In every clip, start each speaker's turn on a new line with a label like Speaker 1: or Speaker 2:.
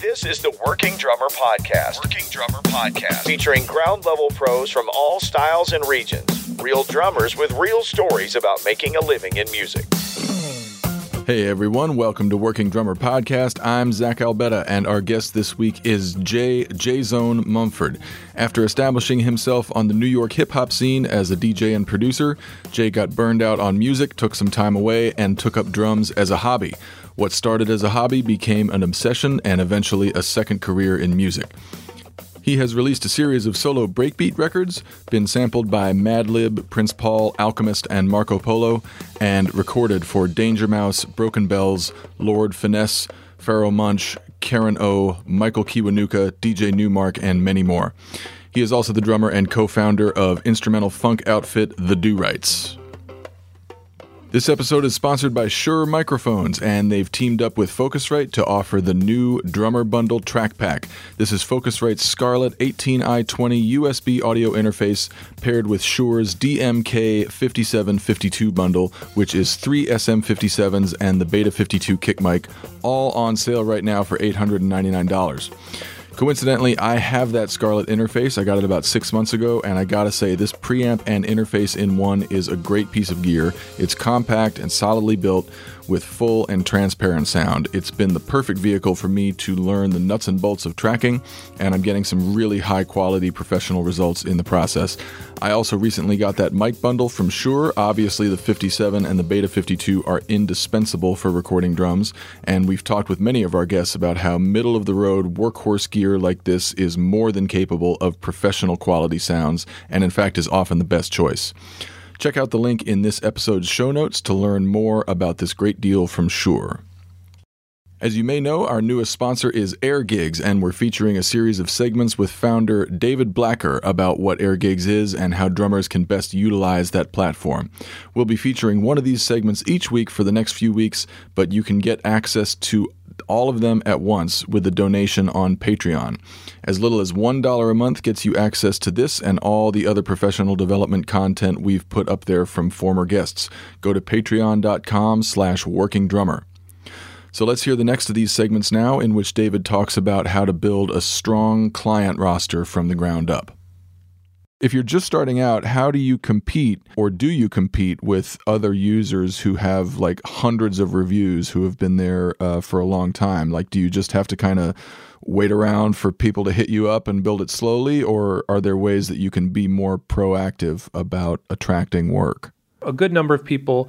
Speaker 1: This is the Working Drummer Podcast. Working Drummer Podcast. Featuring ground level pros from all styles and regions. Real drummers with real stories about making a living in music.
Speaker 2: Hey everyone, welcome to Working Drummer Podcast. I'm Zach Albetta, and our guest this week is Jay J Zone Mumford. After establishing himself on the New York hip hop scene as a DJ and producer, Jay got burned out on music, took some time away, and took up drums as a hobby. What started as a hobby became an obsession and eventually a second career in music. He has released a series of solo breakbeat records, been sampled by Madlib, Prince Paul, Alchemist, and Marco Polo, and recorded for Danger Mouse, Broken Bells, Lord Finesse, Pharoahe Monch, Karen O, Michael Kiwanuka, DJ Nu-Mark, and many more. He is also the drummer and co founder of instrumental funk outfit The Du-Rites. This episode is sponsored by Shure Microphones, and they've teamed up with Focusrite to offer the new Drummer Bundle Track Pack. This is Focusrite's Scarlett 18i20 USB audio interface paired with Shure's DMK 5752 bundle, which is three SM57s and the Beta 52 kick mic, all on sale right now for $899. Coincidentally, I have that Scarlett interface. I got it about six months ago, and I gotta say, this preamp and interface in one is a great piece of gear. It's compact and solidly built with full and transparent sound. It's been the perfect vehicle for me to learn the nuts and bolts of tracking, and I'm getting some really high quality professional results in the process. I also recently got that mic bundle from Shure. Obviously, the 57 and the Beta 52 are indispensable for recording drums, and we've talked with many of our guests about how middle of the road workhorse gear like this is more than capable of professional quality sounds, and in fact is often the best choice. Check out the link in this episode's show notes to learn more about this great deal from Shure. As you may know, our newest sponsor is AirGigs, and we're featuring a series of segments with founder David Blacker about what AirGigs is and how drummers can best utilize that platform. We'll be featuring one of these segments each week for the next few weeks, but you can get access to all of them at once with a donation on Patreon. As little as $1 a month gets you access to this and all the other professional development content we've put up there from former guests. Go to patreon.com slash workingdrummer. So let's hear the next of these segments now, in which David talks about how to build a strong client roster from the ground up. If you're just starting out, how do you compete or do you compete with other users who have like hundreds of reviews who have been there uh, for a long time? Like, do you just have to kind of wait around for people to hit you up and build it slowly, or are there ways that you can be more proactive about attracting work?
Speaker 3: A good number of people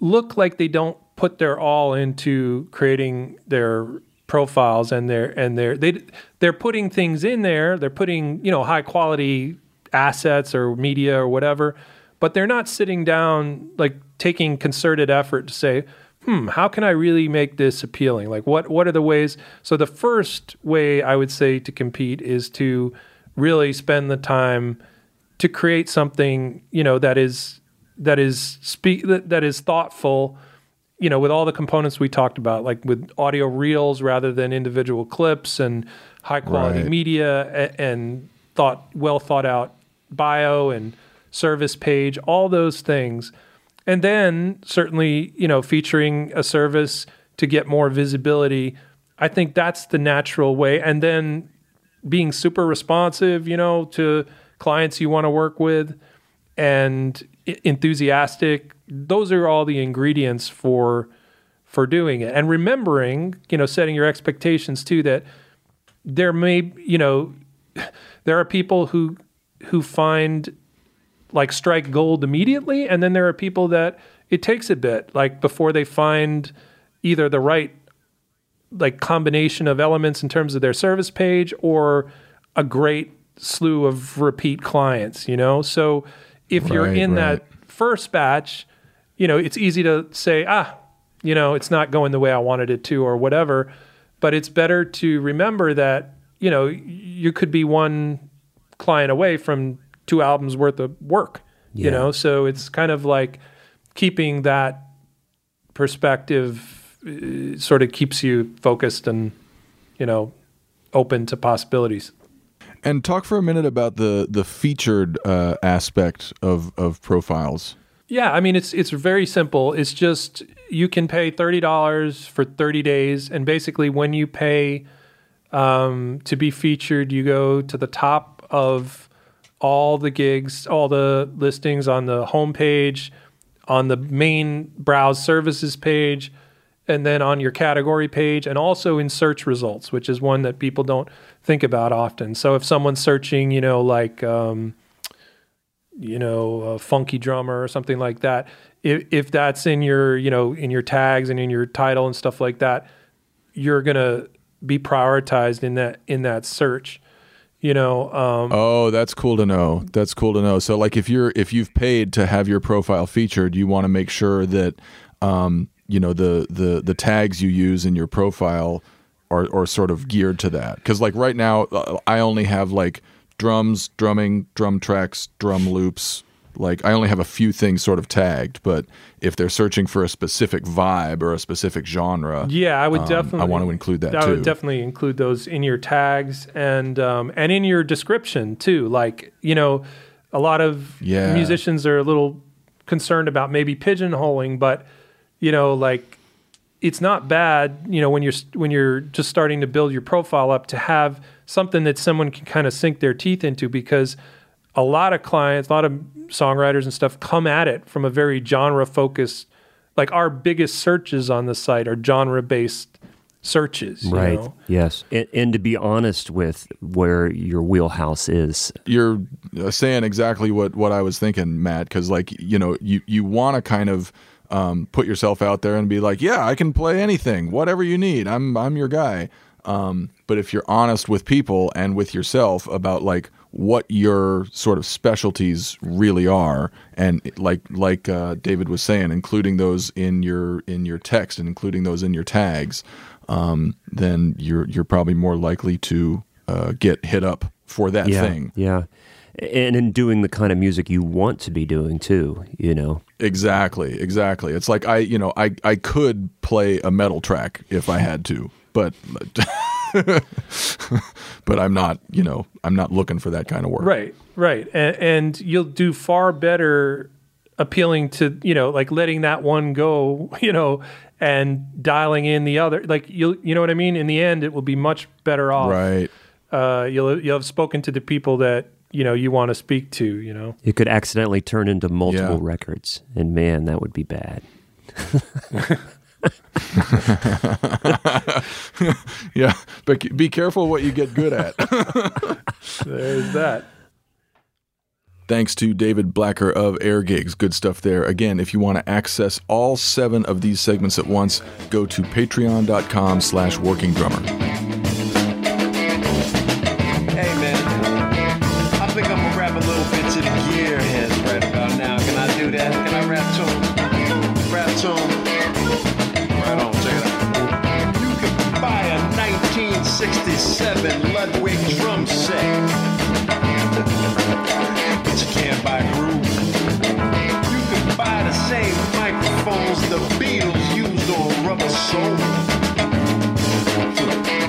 Speaker 3: look like they don't put their all into creating their profiles and they're and they're they they're putting things in there they're putting you know high quality assets or media or whatever, but they're not sitting down like taking concerted effort to say, hmm, how can I really make this appealing? Like what what are the ways? So the first way I would say to compete is to really spend the time to create something, you know, that is that is speak that, that is thoughtful, you know, with all the components we talked about, like with audio reels rather than individual clips and high quality right. media and, and thought well thought out bio and service page, all those things. And then certainly, you know, featuring a service to get more visibility. I think that's the natural way. And then being super responsive, you know, to clients you want to work with and enthusiastic. Those are all the ingredients for for doing it. And remembering, you know, setting your expectations too that there may, you know, there are people who who find like strike gold immediately, and then there are people that it takes a bit, like before they find either the right like combination of elements in terms of their service page or a great slew of repeat clients, you know? So if right, you're in right. that first batch, you know, it's easy to say, ah, you know, it's not going the way I wanted it to or whatever. But it's better to remember that, you know, you could be one client away from two albums worth of work. Yeah. You know, so it's kind of like keeping that perspective uh, sort of keeps you focused and you know open to possibilities.
Speaker 2: And talk for a minute about the the featured uh, aspect of of profiles.
Speaker 3: Yeah, I mean it's it's very simple. It's just you can pay thirty dollars for thirty days, and basically, when you pay um, to be featured, you go to the top of all the gigs, all the listings on the homepage, on the main browse services page, and then on your category page, and also in search results, which is one that people don't think about often. So if someone's searching, you know, like um, you know, a funky drummer or something like that, if if that's in your, you know, in your tags and in your title and stuff like that, you're gonna be prioritized in that in that search you know um,
Speaker 2: oh that's cool to know. That's cool to know. So like if you're if you've paid to have your profile featured you want to make sure that um, you know the the the tags you use in your profile are, are sort of geared to that. Because like right now uh, i only have like drums drumming drum tracks drum loops like I only have a few things sort of tagged, but if they're searching for a specific vibe or a specific genre,
Speaker 3: yeah, I would
Speaker 2: um,
Speaker 3: definitely.
Speaker 2: I want to include that.
Speaker 3: I
Speaker 2: too.
Speaker 3: would definitely include those in your tags and um, and in your description too. Like you know, a lot of
Speaker 2: yeah.
Speaker 3: musicians are a little concerned about maybe pigeonholing, but you know, like it's not bad. You know, when you're when you're just starting to build your profile up to have something that someone can kind of sink their teeth into because a lot of clients, a lot of songwriters and stuff come at it from a very genre focused. Like our biggest searches on the site are genre based searches.
Speaker 4: right.
Speaker 3: Know?
Speaker 4: Yes. And, and, to be honest with where your wheelhouse is.
Speaker 2: You're uh, saying exactly what, what I was thinking, Matt, because, like, you know, you, you want to kind of um, put yourself out there and be like, yeah, I can play anything, whatever you need. I'm, I'm your guy. Um, but if you're honest with people and with yourself about, like, what your sort of specialties really are, and like like uh, David was saying, including those in your in your text and including those in your tags, um, then you're you're probably more likely to uh, get hit up for that
Speaker 4: yeah,
Speaker 2: thing.
Speaker 4: Yeah, and in doing the kind of music you want to be doing too, you know.
Speaker 2: Exactly, exactly. It's like I, you know, I I could play a metal track if I had to, but. but I'm not, you know, I'm not looking for that kind of work.
Speaker 3: Right, right, and, and you'll do far better appealing to, you know, like letting that one go, you know, and dialing in the other. Like you, you know what I mean. In the end, it will be much better off.
Speaker 2: Right.
Speaker 3: Uh, you'll you'll have spoken to the people that you know you want to speak to. You know,
Speaker 4: it could accidentally turn into multiple
Speaker 2: Yeah.
Speaker 4: records, and man, that would be bad.
Speaker 2: Yeah, but be careful what you get good at.
Speaker 3: there's that.
Speaker 2: Thanks to David Blacker of AirGigs. Good stuff there. Again, if you want to access all seven of these segments at once, go to patreon.com slash working drummer.
Speaker 5: 1967 Ludwig drum set, but you can't buy groove. You can buy the same microphones the Beatles used on Rubber Soul,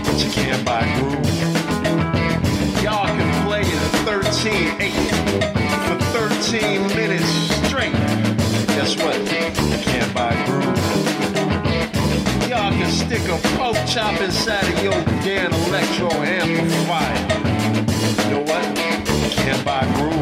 Speaker 5: but you can't buy groove. Y'all can play it 13-8 for 13 minutes stick a poke chop inside of your damn electro amplifier. You know what? Can't buy groove.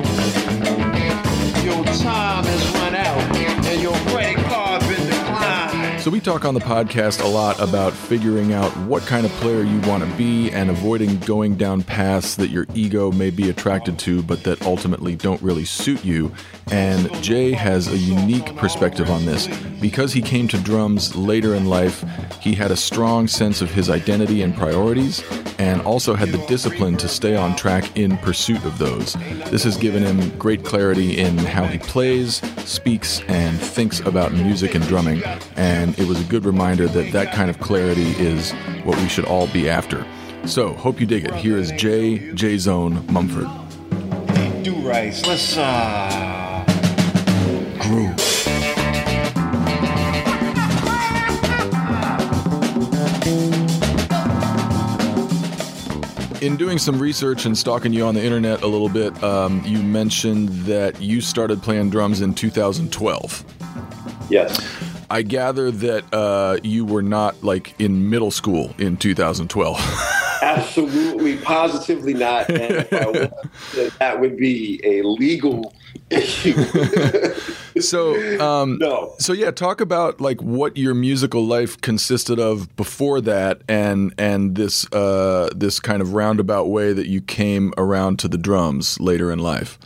Speaker 5: Your time has run out and your credit card been declined.
Speaker 2: So, we talk on the podcast a lot about figuring out what kind of player you want to be and avoiding going down paths that your ego may be attracted to, but that ultimately don't really suit you. And Jay has a unique perspective on this. Because he came to drums later in life, he had a strong sense of his identity and priorities, and also had the discipline to stay on track in pursuit of those. This has given him great clarity in how he plays, speaks, and thinks about music and drumming. And it was a good reminder that that kind of clarity is what we should all be after. So, hope you dig it. Here is Jay J Zone Mumford.
Speaker 5: Do rights. Let's uh groove.
Speaker 2: In doing some research and stalking you on the internet a little bit, um, you mentioned that you started playing drums in 2012.
Speaker 6: Yes.
Speaker 2: I gather that uh, you were not like in middle school in 2012.
Speaker 6: Absolutely, positively not. And if I was, that would be a legal issue.
Speaker 2: so, um,
Speaker 6: no.
Speaker 2: so yeah, talk about like what your musical life consisted of before that, and and this uh, this kind of roundabout way that you came around to the drums later in life.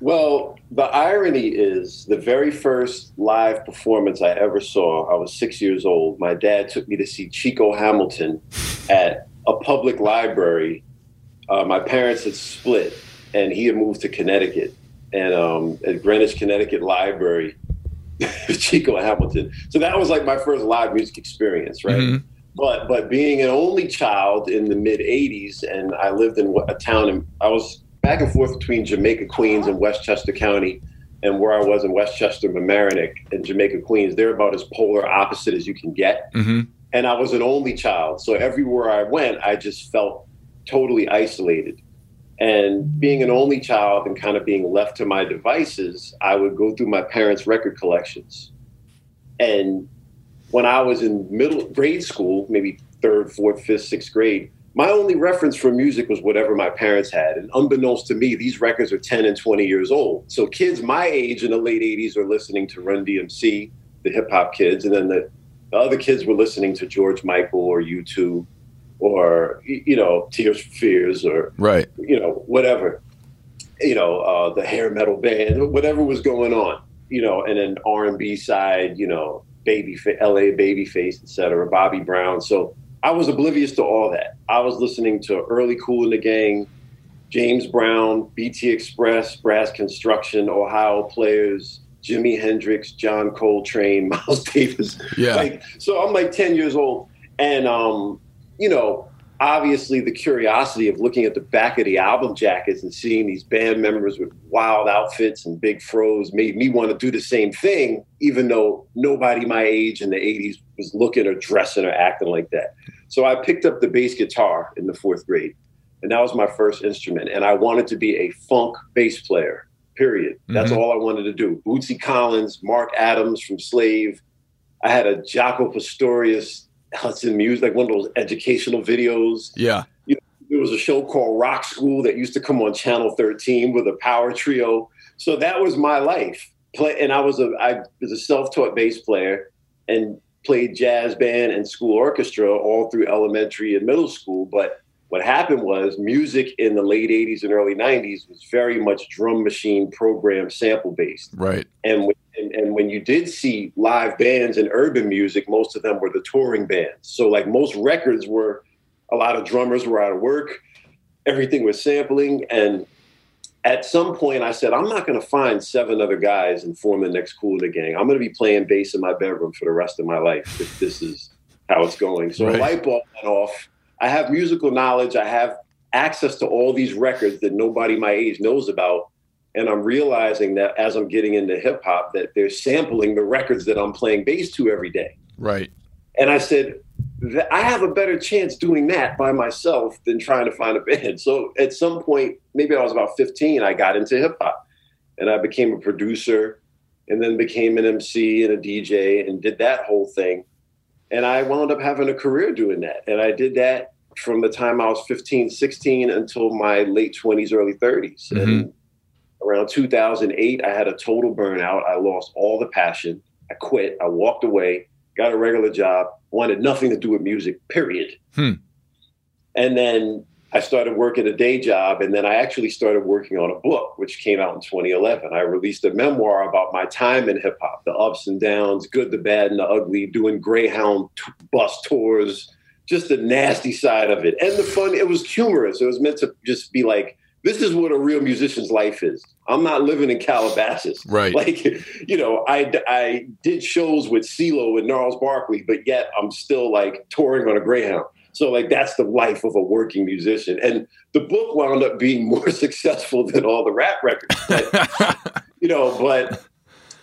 Speaker 6: Well, the irony is the very first live performance I ever saw, I was six years old. My dad took me to see Chico Hamilton at a public library. Uh, my parents had split, and he had moved to Connecticut, and um, at Greenwich, Connecticut Library, Chico Hamilton. So that was like my first live music experience, right?
Speaker 2: Mhm.
Speaker 6: But but being an only child in the mid '80s, and I lived in a town, and I was back and forth between Jamaica, Queens, and Westchester County. And where I was in Westchester, Mamaroneck, and Jamaica, Queens, they're about as polar opposite as you can get
Speaker 2: hmm
Speaker 6: and I was an only child. So everywhere I went, I just felt totally isolated. And being an only child and kind of being left to my devices, I would go through my parents' record collections. And when I was in middle grade school, maybe third, fourth, fifth, sixth grade, my only reference for music was whatever my parents had. And unbeknownst to me, these records are 10 and 20 years old. So kids my age in the late 80s are listening to Run DMC, the hip hop kids, and then the the other kids were listening to George Michael or U2 or, you know, Tears for Fears or,
Speaker 2: Right.
Speaker 6: you know, whatever, you know, uh, the hair metal band, whatever was going on, you know, and then R&B side, you know, baby, LA Babyface, et cetera, Bobby Brown. So I was oblivious to all that. I was listening to early Kool & the Gang, James Brown, BT Express, Brass Construction, Ohio Players, Jimi Hendrix, John Coltrane, Miles Davis.
Speaker 2: Yeah.
Speaker 6: Like, so I'm like 10 years old. And, um, you know, obviously the curiosity of looking at the back of the album jackets and seeing these band members with wild outfits and big fros made me want to do the same thing, even though nobody my age in the 80s was looking or dressing or acting like that. So I picked up the bass guitar in the fourth grade, and that was my first instrument. And I wanted to be a funk bass player, period. That's
Speaker 2: Mhm.
Speaker 6: all I wanted to do. Bootsy Collins, Mark Adams from Slave. I had a Jaco Pastorius Hudson Music, like one of those educational videos.
Speaker 2: Yeah.
Speaker 6: There was a show called Rock School that used to come on Channel 13 with a power trio. So that was my life. Play, and I was a I was a self-taught bass player and played jazz band and school orchestra all through elementary and middle school. But what happened was music in the late 80s and early 90s was very much drum machine program sample based.
Speaker 2: Right.
Speaker 6: And when, and, and when you did see live bands in urban music, most of them were the touring bands. So like most records were a lot of drummers were out of work, everything was sampling. And at some point I said, I'm not gonna find seven other guys and form the next Kool & the Gang. I'm gonna be playing bass in my bedroom for the rest of my life if this is how it's going. So
Speaker 2: Right.
Speaker 6: a light bulb went off. I have musical knowledge, I have access to all these records that nobody my age knows about and I'm realizing that as I'm getting into hip hop, that they're sampling the records that I'm playing bass to every day.
Speaker 2: Right.
Speaker 6: And I said, I have a better chance doing that by myself than trying to find a band. So at some point, maybe I was about 15, I got into hip hop and I became a producer and then became an MC and a DJ and did that whole thing. And I wound up having a career doing that. And I did that from the time I was 15, 16 until my late 20s, early 30s. And around 2008, I had a total burnout. I lost all the passion. I quit. I walked away, got a regular job, wanted nothing to do with music, period.
Speaker 2: Hmm.
Speaker 6: And then I started working a day job. And then I actually started working on a book, which came out in 2011. I released a memoir about my time in hip hop, the ups and downs, good, the bad, and the ugly, doing Greyhound t- bus tours, just the nasty side of it. And the fun, it was humorous. It was meant to just be like, this is what a real musician's life is. I'm not living in Calabasas.
Speaker 2: Right.
Speaker 6: Like, you know, I, I did shows with CeeLo and Gnarls Barkley, but yet I'm still like touring on a Greyhound. So like that's the life of a working musician. And the book wound up being more successful than all the rap records. But, you know, but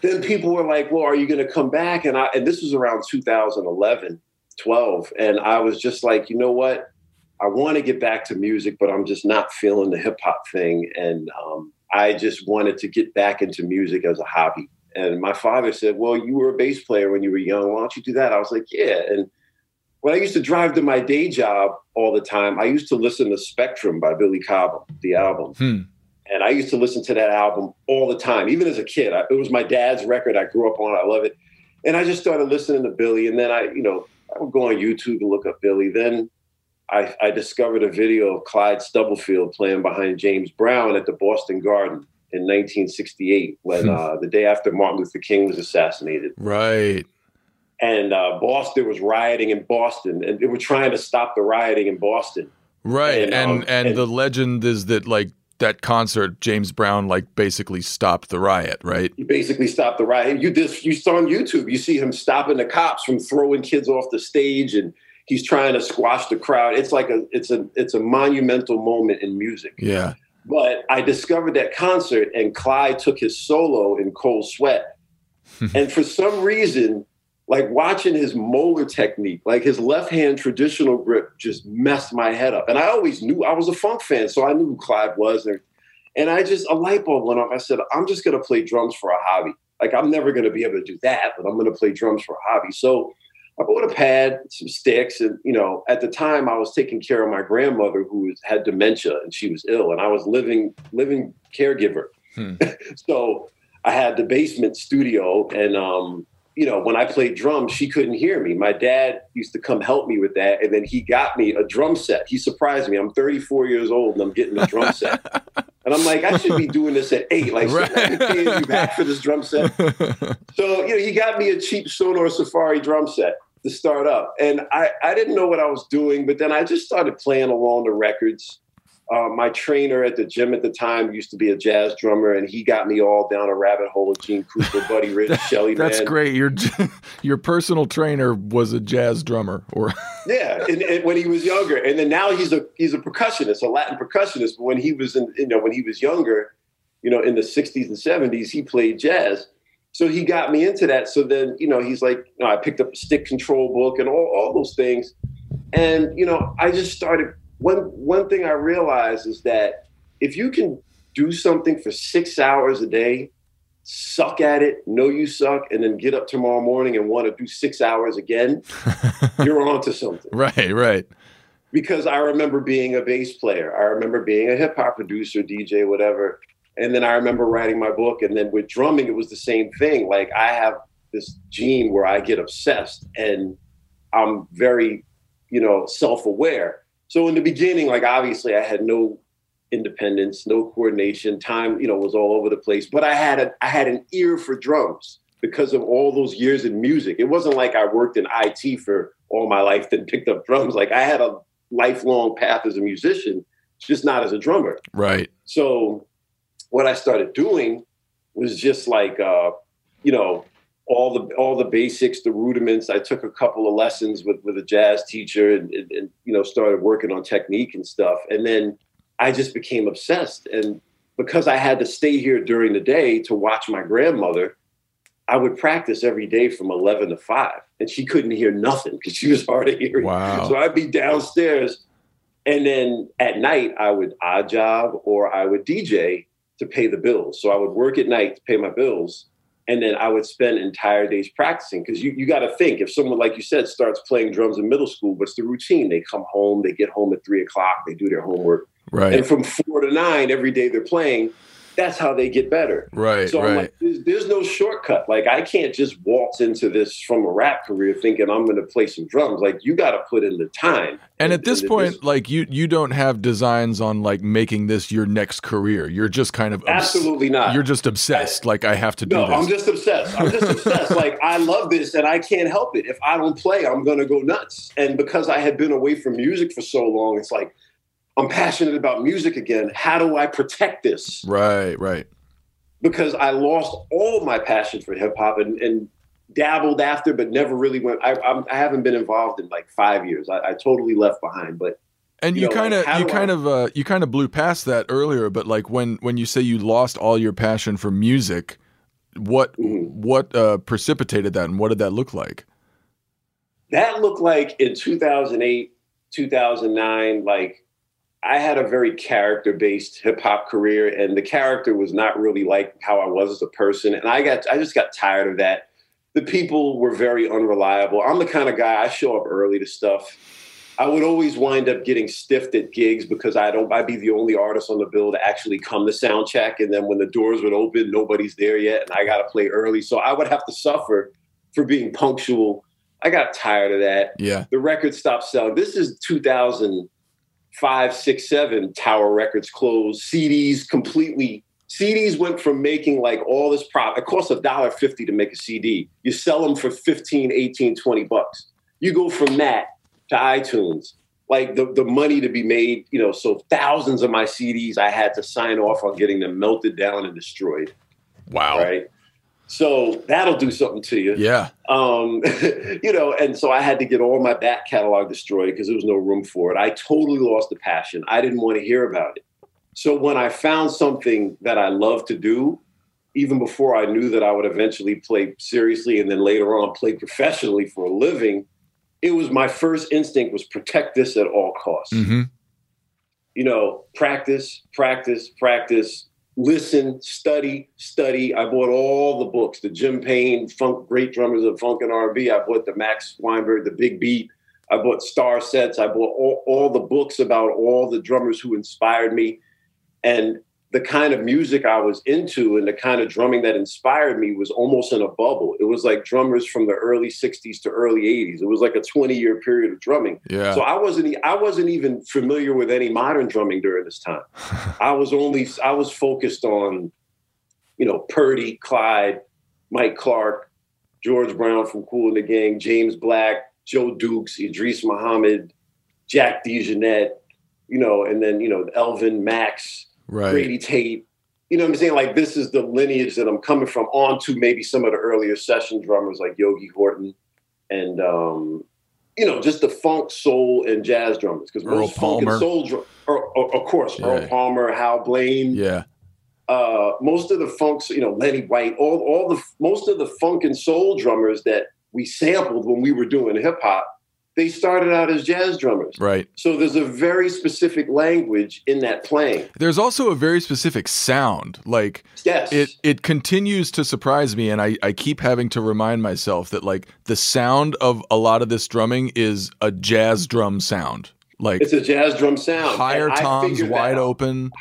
Speaker 6: then people were like, well, are you going to come back? And I, and this was around 2011, 12. And I was just like, you know what? I want to get back to music, but I'm just not feeling the hip hop thing. And um, I just wanted to get back into music as a hobby. And my father said, Well, you were a bass player when you were young. Why don't you do that? I was like, Yeah. And when I used to drive to my day job all the time, I used to listen to Spectrum by Billy Cobham, the album.
Speaker 2: Hmm.
Speaker 6: And I used to listen to that album all the time, even as a kid. I, it was my dad's record. I grew up on. I love it. And I just started listening to Billy. And then I, you know, I would go on YouTube to look up Billy. Then I, I discovered a video of Clyde Stubblefield playing behind James Brown at the Boston Garden in 1968, when
Speaker 2: Hmm.
Speaker 6: uh, the day after Martin Luther King was assassinated
Speaker 2: Right.
Speaker 6: And uh, Boston was rioting in Boston, and they were trying to stop the rioting in Boston.
Speaker 2: Right.
Speaker 6: And,
Speaker 2: And
Speaker 6: um,
Speaker 2: and,
Speaker 6: and-
Speaker 2: the legend is that like that concert, James Brown like basically stopped the riot, right?
Speaker 6: He basically stopped the riot. You just you saw on YouTube, you see him stopping the cops from throwing kids off the stage, and he's trying to squash the crowd. It's like a it's a it's a monumental moment in music.
Speaker 2: Yeah.
Speaker 6: But I discovered that concert, and Clyde took his solo in Cold Sweat. and for some reason, like watching his Moeller technique, like his left hand traditional grip, just messed my head up. And I always knew I was a funk fan, so I knew who Clyde was. And, and I just, a light bulb went off. I said, I'm just going to play drums for a hobby. Like, I'm never going to be able to do that, but I'm going to play drums for a hobby. So I bought a pad, some sticks, and you know, at the time I was taking care of my grandmother who was, had dementia and she was ill, and I was living living caregiver.
Speaker 2: Hmm.
Speaker 6: so I had the basement studio, and um, you know, when I played drums, she couldn't hear me. My dad used to come help me with that, and then he got me a drum set. He surprised me. I'm 34 years old, and I'm getting a drum set. And I'm like, I should be doing this at eight. Like,
Speaker 2: Right.
Speaker 6: right. paying you back for this drum set. So, you know, he got me a cheap Sonor Safari drum set to start up. And I, I didn't know what I was doing, but then I just started playing along the records. Uh, my trainer at the gym at the time used to be a jazz drummer, and he got me all down a rabbit hole with Gene Krupa, Buddy Rich, Shelly
Speaker 2: That's
Speaker 6: Manne.
Speaker 2: great. Your your personal trainer was a jazz drummer or
Speaker 6: Yeah, and, and when he was younger, and then now he's a he's a percussionist, a Latin percussionist. But when he was in, you know, when he was younger, you know, in the '60s and '70s, he played jazz. So he got me into that. So then, you know, he's like, you know, I picked up a stick control book and all, all those things, and you know, I just started. One one thing I realized is that if you can do something for six hours a day, suck at it, know you suck, and then get up tomorrow morning and want to do six hours again, you're onto something
Speaker 2: right, right.
Speaker 6: because I remember being a bass player. I remember being a hip hop producer, DJ, whatever. And then I remember writing my book. And then with drumming, it was the same thing. Like I have this gene where I get obsessed and I'm very, you know, self aware. So in the beginning, like obviously I had no independence, no coordination, time, you know, was all over the place. But I had a I had an ear for drums because of all those years in music. It wasn't like I worked in IT for all my life then picked up drums. Like I had a lifelong path as a musician, just not as a drummer.
Speaker 2: Right.
Speaker 6: So what I started doing was just like uh, you know, all the all the basics, the rudiments. I took a couple of lessons with with a jazz teacher and, and, and you know, started working on technique and stuff. And then I just became obsessed. And because I had to stay here during the day to watch my grandmother, I would practice every day from 11 to 5. And she couldn't hear nothing because she was hard of hearing.
Speaker 2: Wow.
Speaker 6: So I'd be downstairs. And then at night, I would odd job or I would DJ to pay the bills. So I would work at night to pay my bills. And then I would spend entire days practicing because you, you got to think if someone, like you said, starts playing drums in middle school, what's the routine? They come home, they get home at three o'clock, they do their homework.
Speaker 2: Right.
Speaker 6: And from four to nine, every day they're playing, that's how they get better.
Speaker 2: Right.
Speaker 6: So I'm
Speaker 2: right.
Speaker 6: like, there's, there's no shortcut. Like I can't just waltz into this from a rap career thinking I'm going to play some drums. Like you got to put in the time.
Speaker 2: And at this
Speaker 6: and
Speaker 2: point, like you, you don't have designs on like making this your next career. You're just kind of obs-
Speaker 6: absolutely not.
Speaker 2: You're just obsessed. Like I have to do
Speaker 6: no,
Speaker 2: this.
Speaker 6: I'm just obsessed. I'm just obsessed. Like I love this, and I can't help it. If I don't play, I'm going to go nuts. And because I had been away from music for so long, it's like I'm passionate about music again. How do I protect this?
Speaker 2: right. Right.
Speaker 6: because I lost all my passion for hip hop and, and dabbled after, but never really went. I, I'm, I haven't been involved in like five years. I, I totally left behind. But
Speaker 2: And
Speaker 6: You
Speaker 2: kind of you kind of uh, you kind of blew past that earlier, but like when when you say you lost all your passion for music, what
Speaker 6: Mhm.
Speaker 2: what uh, precipitated that, and what did that look like?
Speaker 6: that looked like in 2008, 2009, like I had a very character based hip hop career, and the character was not really like how I was as a person. And I got, I just got tired of that. The people were very unreliable. I'm the kind of guy I show up early to stuff. I would always wind up getting stiffed at gigs because I don't. I'd be the only artist on the bill to actually come to sound check, and then when the doors would open, nobody's there yet, and I got to play early. So I would have to suffer for being punctual. I got tired of that.
Speaker 2: Yeah.
Speaker 6: The record stopped selling. This is 2005, six, seven. Tower Records closed. CDs completely. CDs went from making like all this prop. It costs a dollar fifty to make a CD. You sell them for 15, 18, 20 bucks. You go from that to iTunes. Like the, the money to be made, you know, so thousands of my CDs I had to sign off on getting them melted down and destroyed.
Speaker 2: Wow.
Speaker 6: Right. So that'll do something to you.
Speaker 2: Yeah.
Speaker 6: Um, you know, and so I had to get all my back catalog destroyed because there was no room for it. I totally lost the passion. I didn't want to hear about it. So when I found something that I love to do, even before I knew that I would eventually play seriously and then later on play professionally for a living, it was my first instinct was protect this at all costs.
Speaker 2: hmm
Speaker 6: You know, practice, practice, practice, listen, study, study. I bought all the books, the Jim Payne, funk, great drummers of funk and R&B. I bought the Max Weinberg, the Big Beat. I bought star sets. I bought all, all the books about all the drummers who inspired me. And the kind of music I was into and the kind of drumming that inspired me was almost in a bubble. It was like drummers from the early 60s to early 80s. It was like a 20 year period of drumming.
Speaker 2: Yeah.
Speaker 6: So I wasn't I wasn't even familiar with any modern drumming during this time. I was only I was focused on, you know, Purdie, Clyde, Mike Clark, George Brown from Kool & the Gang, James Black, Joe Dukes, Idris Muhammad, Jack DeJohnette, you know, and then you know Elvin Max,
Speaker 2: right.
Speaker 6: Grady Tate. You know what I'm saying? Like this is the lineage that I'm coming from onto maybe some of the earlier session drummers like Yogi Horton and um, you know, just the funk, soul, and jazz drummers. Because most funk
Speaker 2: Palmer.
Speaker 6: and soul drum, or, or- of course,
Speaker 2: Yeah.
Speaker 6: Earl Palmer, Hal Blaine,
Speaker 2: Yeah.
Speaker 6: uh, most of the funks, you know, Lenny White, all all the most of the funk and soul drummers that we sampled when we were doing hip hop, they started out as jazz drummers.
Speaker 2: Right.
Speaker 6: So there's a very specific language in that playing.
Speaker 2: There's also a very specific sound. Like
Speaker 6: Yes.
Speaker 2: it it continues to surprise me and I, I keep having to remind myself that like the sound of a lot of this drumming is a jazz drum sound. Like
Speaker 6: it's a jazz drum sound.
Speaker 2: higher toms, wide open.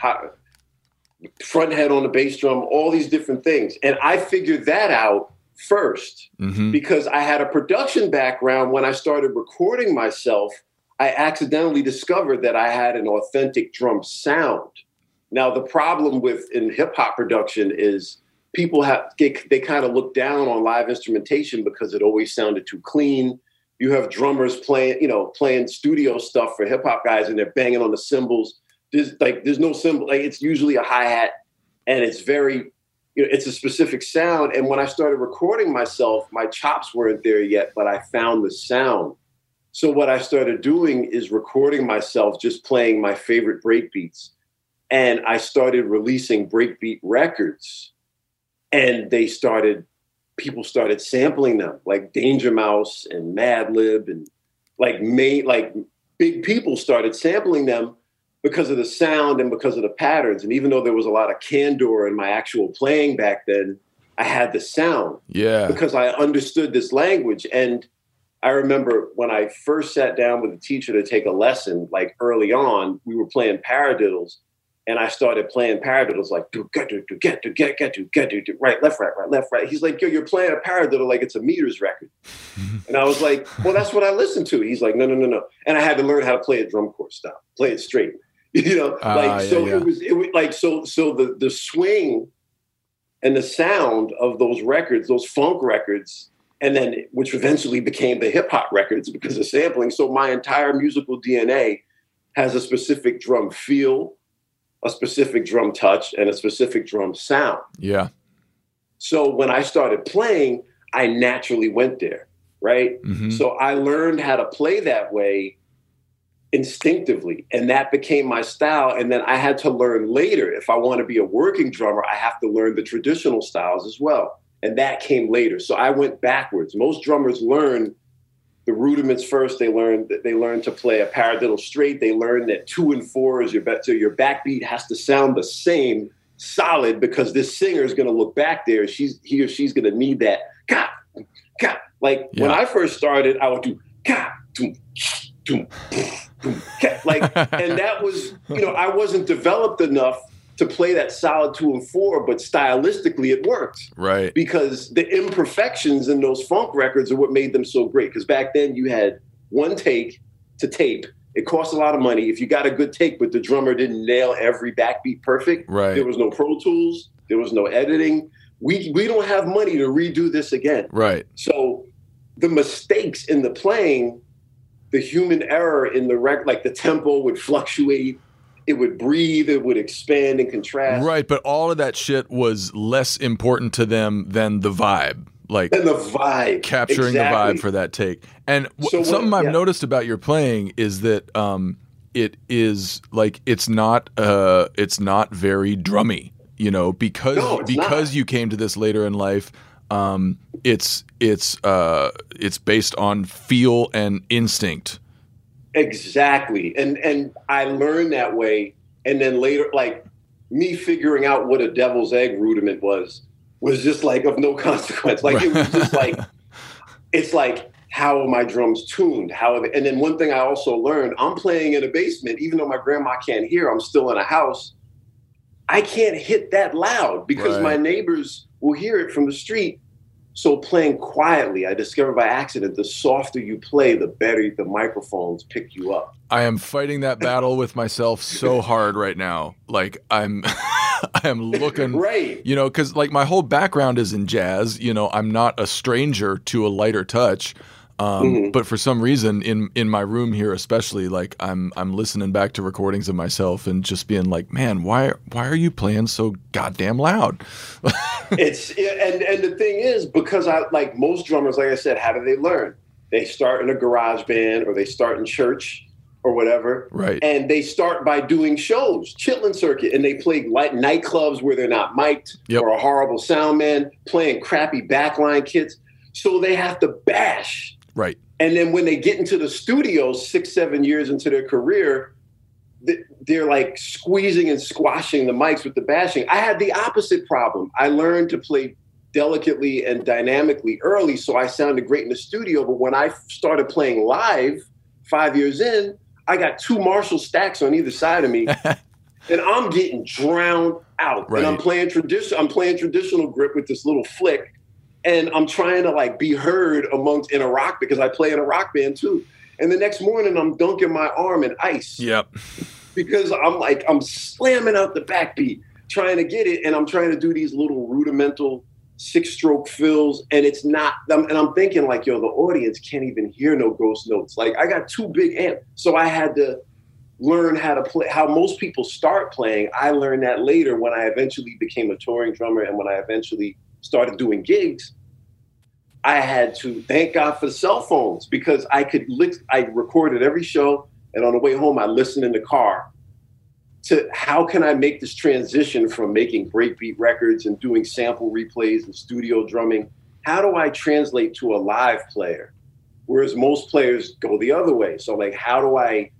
Speaker 6: Front head on the bass drum, all these different things. And I figured that out first
Speaker 2: hmm
Speaker 6: because I had a production background when I started recording myself. I accidentally discovered that I had an authentic drum sound. Now, the problem with in hip hop production is people have they, they kind of look down on live instrumentation because it always sounded too clean. You have drummers playing, you know, playing studio stuff for hip hop guys, and they're banging on the cymbals. There's like there's no cymbal. Like it's usually a hi hat, and it's very, you know, it's a specific sound. And when I started recording myself, my chops weren't there yet, but I found the sound. So what I started doing is recording myself just playing my favorite break beats. And I started releasing breakbeat records. And they started, people started sampling them, like Danger Mouse and Madlib and like made like big people started sampling them because of the sound and because of the patterns. And even though there was a lot of candor in my actual playing back then, I had the sound
Speaker 2: Yeah.
Speaker 6: because I understood this language. And I remember when I first sat down with a teacher to take a lesson, like early on, we were playing paradiddles. And I started playing paradiddles like do get do get do get get do get do do right left right right left right. He's like, yo, you're playing a paradiddle like it's a meters record. and I was like, well, that's what I listen to. He's like, no, no, no, no. And I had to learn how to play it drum corps style, play it straight. You know,
Speaker 2: Ah,
Speaker 6: like
Speaker 2: yeah,
Speaker 6: so
Speaker 2: yeah.
Speaker 6: it was it was like so so the the swing and the sound of those records, those funk records, and then which eventually became the hip hop records because of sampling. So my entire musical DNA has a specific drum feel, a specific drum touch, and a specific drum sound.
Speaker 2: Yeah.
Speaker 6: So when I started playing, I naturally went there, right?
Speaker 2: hmm
Speaker 6: So I learned how to play that way instinctively, and that became my style. And then I had to learn later if I want to be a working drummer, I have to learn the traditional styles as well. And that came later. So I went backwards. Most drummers learn the rudiments first. They learn that they learn to play a paradiddle straight. They learn that two and four is your bet. So your backbeat has to sound the same, solid, because this singer is going to look back there. She's he or she's going to need that. God, God. Like
Speaker 2: Yeah.
Speaker 6: when I first started, I would do doom, doom, doom, like, and that was you know I wasn't developed enough to play that solid two and four, but stylistically it worked
Speaker 2: Right.
Speaker 6: because the imperfections in those funk records are what made them so great. Because back then you had one take to tape. It cost a lot of money. If you got a good take, but the drummer didn't nail every backbeat perfect,
Speaker 2: Right.
Speaker 6: there was no Pro Tools, there was no editing. We we don't have money to redo this again.
Speaker 2: Right.
Speaker 6: So the mistakes in the playing, the human error in the record, like the tempo would fluctuate, it would breathe, it would expand and contrast.
Speaker 2: Right. But all of that shit was less important to them than the vibe. Like
Speaker 6: And the vibe.
Speaker 2: capturing
Speaker 6: Exactly.
Speaker 2: the vibe for that take. And
Speaker 6: So what-
Speaker 2: something I've
Speaker 6: yeah.
Speaker 2: noticed about your playing is that um, it is like it's not uh, it's not very drummy. You know, because
Speaker 6: No,
Speaker 2: because
Speaker 6: not.
Speaker 2: you came to this later in life. Um, it's it's uh, it's based on feel and instinct.
Speaker 6: Exactly. And and I learned that way. And then later, like me figuring out what a devil's egg rudiment was was just like of no consequence. Like it was just like it's like how are my drums tuned? How they? And then one thing I also learned, I'm playing in a basement, even though my grandma can't hear, I'm still in a house. I can't hit that loud because
Speaker 2: Right.
Speaker 6: my neighbors will hear it from the street. So playing quietly, I discovered by accident, the softer you play, the better the microphones pick you up.
Speaker 2: I am fighting that battle with myself so hard right now. Like I'm, I am looking
Speaker 6: Right.
Speaker 2: You know, because like my whole background is in jazz. You know, I'm not a stranger to a lighter touch. Um,
Speaker 6: Mhm.
Speaker 2: But for some reason, in in my room here, especially, like I'm I'm listening back to recordings of myself and just being like, man, why why are you playing so goddamn loud?
Speaker 6: it's and and the thing is because I like most drummers, like I said, how do they learn? They start in a garage band or they start in church or whatever.
Speaker 2: Right.
Speaker 6: And they start by doing shows, Chitlin Circuit, and they play light nightclubs where they're not mic'd
Speaker 2: Yep.
Speaker 6: or a horrible sound man, playing crappy backline kits. So they have to bash.
Speaker 2: Right.
Speaker 6: And then when they get into the studio six, seven years into their career, they're like squeezing and squashing the mics with the bashing. I had the opposite problem. I learned to play delicately and dynamically early, so I sounded great in the studio. But when I started playing live five years in, I got two Marshall stacks on either side of me, and I'm getting drowned out. And I'm playing tradition. I'm playing traditional grip with this little flick, and I'm trying to like be heard amongst in a rock because I play in a rock band too. And the next morning, I'm dunking my arm in ice
Speaker 2: Yep.
Speaker 6: because I'm like I'm slamming out the backbeat, trying to get it, and I'm trying to do these little rudimental six stroke fills, and it's not. And I'm thinking like, yo, the audience can't even hear no ghost notes. Like I got two big amps, so I had to learn how to play. How most people start playing. I learned that later when I eventually became a touring drummer, and when I eventually started doing gigs. I had to thank God for cell phones because I could. Li- I recorded every show, and on the way home, I listened in the car to how can I make this transition from making breakbeat records and doing sample replays and studio drumming? How do I translate to a live player? Whereas most players go the other way. So, like, how do I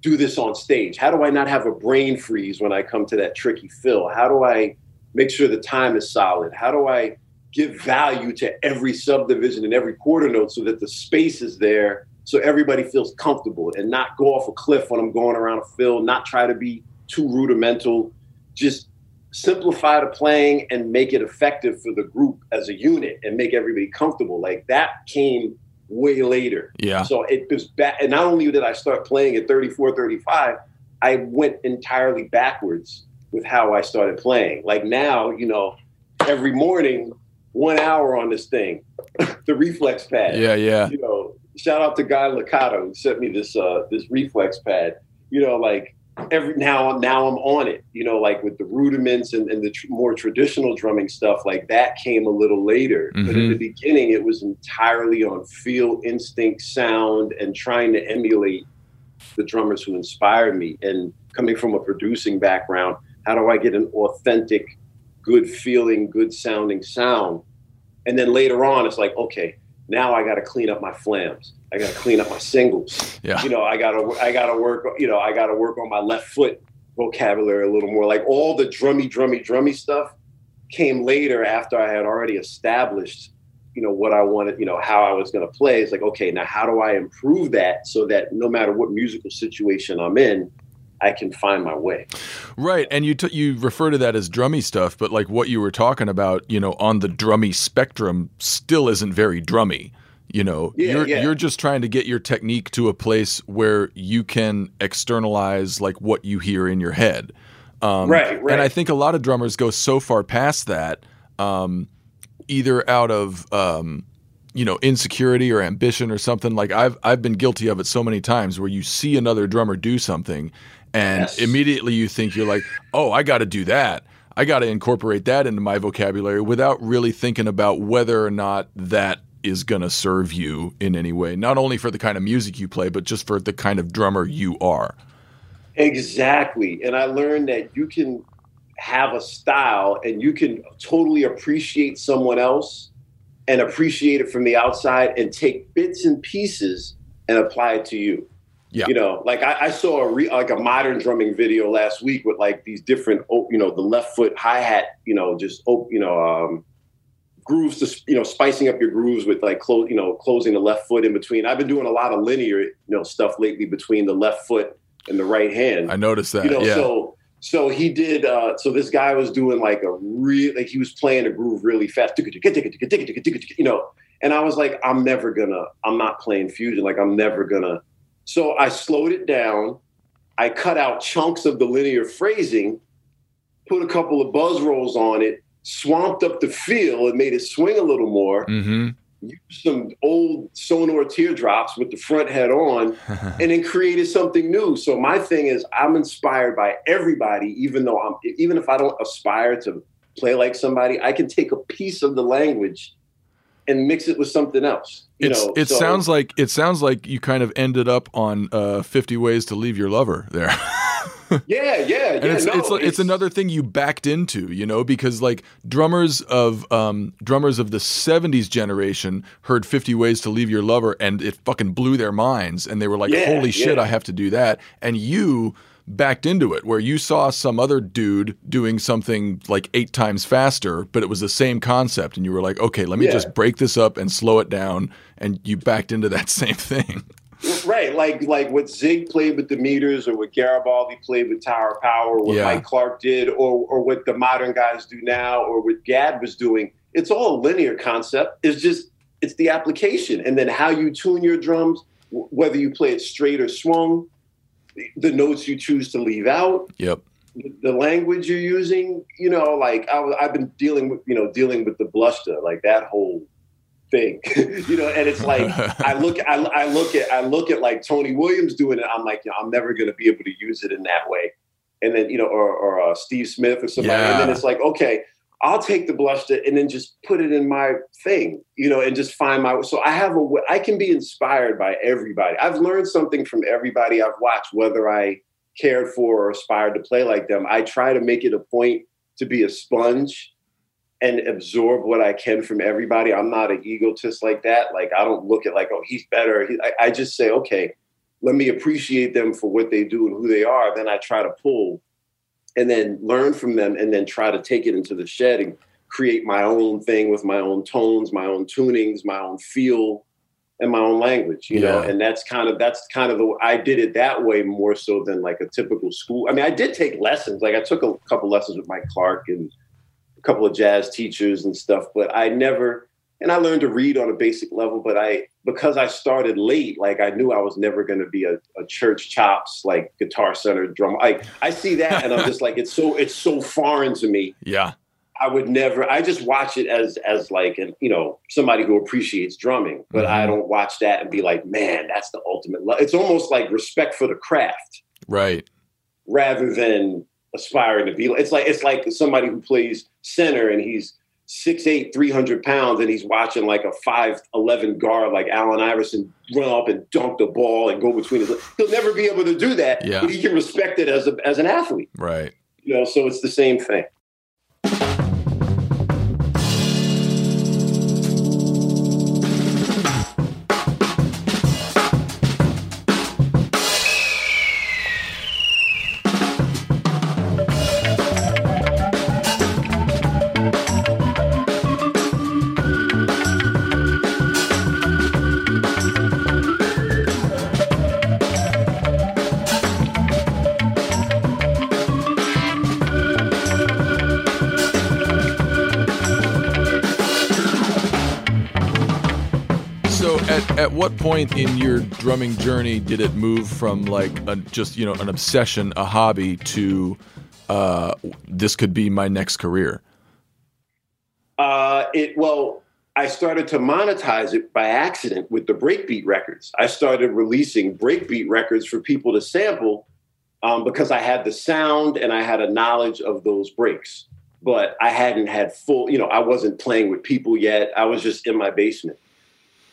Speaker 6: do this on stage? How do I not have a brain freeze when I come to that tricky fill? How do I make sure the time is solid? How do I give value to every subdivision and every quarter note so that the space is there so everybody feels comfortable and not go off a cliff when I'm going around a fill, not try to be too rudimental, just simplify the playing and make it effective for the group as a unit and make everybody comfortable. Like that came way later.
Speaker 2: Yeah.
Speaker 6: So it was back. And not only did I start playing at 34, 35, I went entirely backwards with how I started playing. Like now, you know, every morning, one hour on this thing, the reflex pad.
Speaker 2: Yeah. Yeah.
Speaker 6: You know, shout out to Guy Licata who sent me this uh this reflex pad. You know, like every now now I'm on it. You know, like with the rudiments and, and the tr- more traditional drumming stuff, like that came a little later. But in the beginning, it was entirely on feel, instinct, sound, and trying to emulate the drummers who inspired me. And coming from a producing background, how do I get an authentic, good feeling, good sounding sound? And then later on, it's like, okay, now I got to clean up my flams. I got to clean up my singles.
Speaker 2: Yeah.
Speaker 6: You know, I got to I got to work. You know, I got to work on my left foot vocabulary a little more. Like all the drummy, drummy, drummy stuff came later after I had already established, you know, what I wanted. You know, how I was going to play. It's like, okay, now how do I improve that so that no matter what musical situation I'm in, I can find my way.
Speaker 2: Right, and you t- you refer to that as drummy stuff, but like what you were talking about, you know, on the drummy spectrum, still isn't very drummy. You know,
Speaker 6: Yeah,
Speaker 2: you're
Speaker 6: yeah.
Speaker 2: you're just trying to get your technique to a place where you can externalize like what you hear in your head. Um,
Speaker 6: Right, right.
Speaker 2: And I think a lot of drummers go so far past that, um, either out of um, you know insecurity or ambition or something. Like I've I've been guilty of it so many times where you see another drummer do something, and
Speaker 6: Yes.
Speaker 2: immediately you think you're like, oh, I got to do that. I got to incorporate that into my vocabulary without really thinking about whether or not that is going to serve you in any way. Not only for the kind of music you play, but just for the kind of drummer you are.
Speaker 6: Exactly. And I learned that you can have a style and you can totally appreciate someone else and appreciate it from the outside and take bits and pieces and apply it to you.
Speaker 2: Yeah.
Speaker 6: You know, like I, I saw a re, like a modern drumming video last week with like these different, oh, you know, the left foot hi hat, you know, just oh, you know, um, grooves to you know spicing up your grooves with like close, you know, closing the left foot in between. I've been doing a lot of linear, you know, stuff lately between the left foot and the right hand
Speaker 2: I noticed that.
Speaker 6: you know
Speaker 2: yeah.
Speaker 6: so so he did uh so this guy was doing like a real like he was playing a groove really fast you know and i was like i'm never gonna i'm not playing fusion like i'm never gonna so i slowed it down. I cut out chunks of the linear phrasing put a couple of buzz rolls on it swamped up the feel and made it swing a little more.
Speaker 2: Mm-hmm.
Speaker 6: used some old sonor teardrops with the front head on and then created something new. So my thing is i'm inspired by everybody even though i'm even if i don't aspire to play like somebody i can take a piece of the language and mix it with something else you
Speaker 2: It's,
Speaker 6: know
Speaker 2: it
Speaker 6: so-
Speaker 2: sounds like it sounds like you kind of ended up on uh, 50 ways to leave your lover there.
Speaker 6: yeah yeah yeah
Speaker 2: and it's,
Speaker 6: no,
Speaker 2: it's, it's another thing you backed into, you know, because like drummers of um, drummers of the '70s generation heard "50 Ways to Leave Your Lover" and it fucking blew their minds, and they were like,
Speaker 6: Yeah,
Speaker 2: "Holy shit,
Speaker 6: yeah.
Speaker 2: I have to do that!" And you backed into it, where you saw some other dude doing something like eight times faster, but it was the same concept, and you were like, "Okay, let me
Speaker 6: Yeah.
Speaker 2: just break this up and slow it down," and you backed into that same thing.
Speaker 6: right like like what zig played with the meters or what garibaldi played with tower power or what
Speaker 2: Yeah.
Speaker 6: mike clark did or or what the modern guys do now or what Gadd was doing it's all a linear concept it's just it's the application and then how you tune your drums whether you play it straight or swung the- notes you choose to leave out
Speaker 2: Yep.
Speaker 6: the language you're using, you know, like I, I've been dealing with, you know, dealing with the bluster, like that whole thing, you know, and it's like I look, I, I look at, I look at like Tony Williams doing it. I'm like, you know, I'm never going to be able to use it in that way, and then you know, or, or uh, Steve Smith or somebody, and then it's like, okay, I'll take the bluster and then just put it in my thing, you know, and just find my. So I have a, I can be inspired by everybody. I've learned something from everybody I've watched, whether I cared for or aspired to play like them. I try to make it a point to be a sponge and absorb what I can from everybody. I'm not an egotist like that. Like I don't look at like, oh, he's better. He, I, I just say, okay, let me appreciate them for what they do and who they are. Then I try to pull and then learn from them and then try to take it into the shed and create my own thing with my own tones, my own tunings, my own feel and my own language, you know, and that's kind of that's kind of the I did it that way more so than like a typical school. I mean, I did take lessons. Like I took a couple lessons with Mike Clark and a couple of jazz teachers and stuff, but I never and I learned to read on a basic level, but I because I started late, like I knew I was never going to be a, a church chops like guitar center drum. Like I see that and I'm just like it's so it's so foreign to me.
Speaker 2: Yeah.
Speaker 6: I would never. I just watch it as as like an you know somebody who appreciates drumming, but I
Speaker 2: Mhm.
Speaker 6: don't watch that and be like, man, that's the ultimate. Lo-. It's almost like respect for the craft
Speaker 2: Right.
Speaker 6: rather than aspiring to be. It's like it's like somebody who plays center and he's six eight, three hundred pounds, and he's watching like a five eleven guard like Allen Iverson run up and dunk the ball and go between his. He'll never be able to do that,
Speaker 2: Yeah.
Speaker 6: but he can respect it as a as an athlete.
Speaker 2: Right.
Speaker 6: You know, so it's the same thing.
Speaker 2: What point in your drumming journey did it move from like a, just you know an obsession, a hobby, to uh, this could be my next career?
Speaker 6: Uh, it well, I started to monetize it by accident with the breakbeat records. I started releasing breakbeat records for people to sample um, because I had the sound and I had a knowledge of those breaks. But I hadn't had full, you know, I wasn't playing with people yet. I was just in my basement.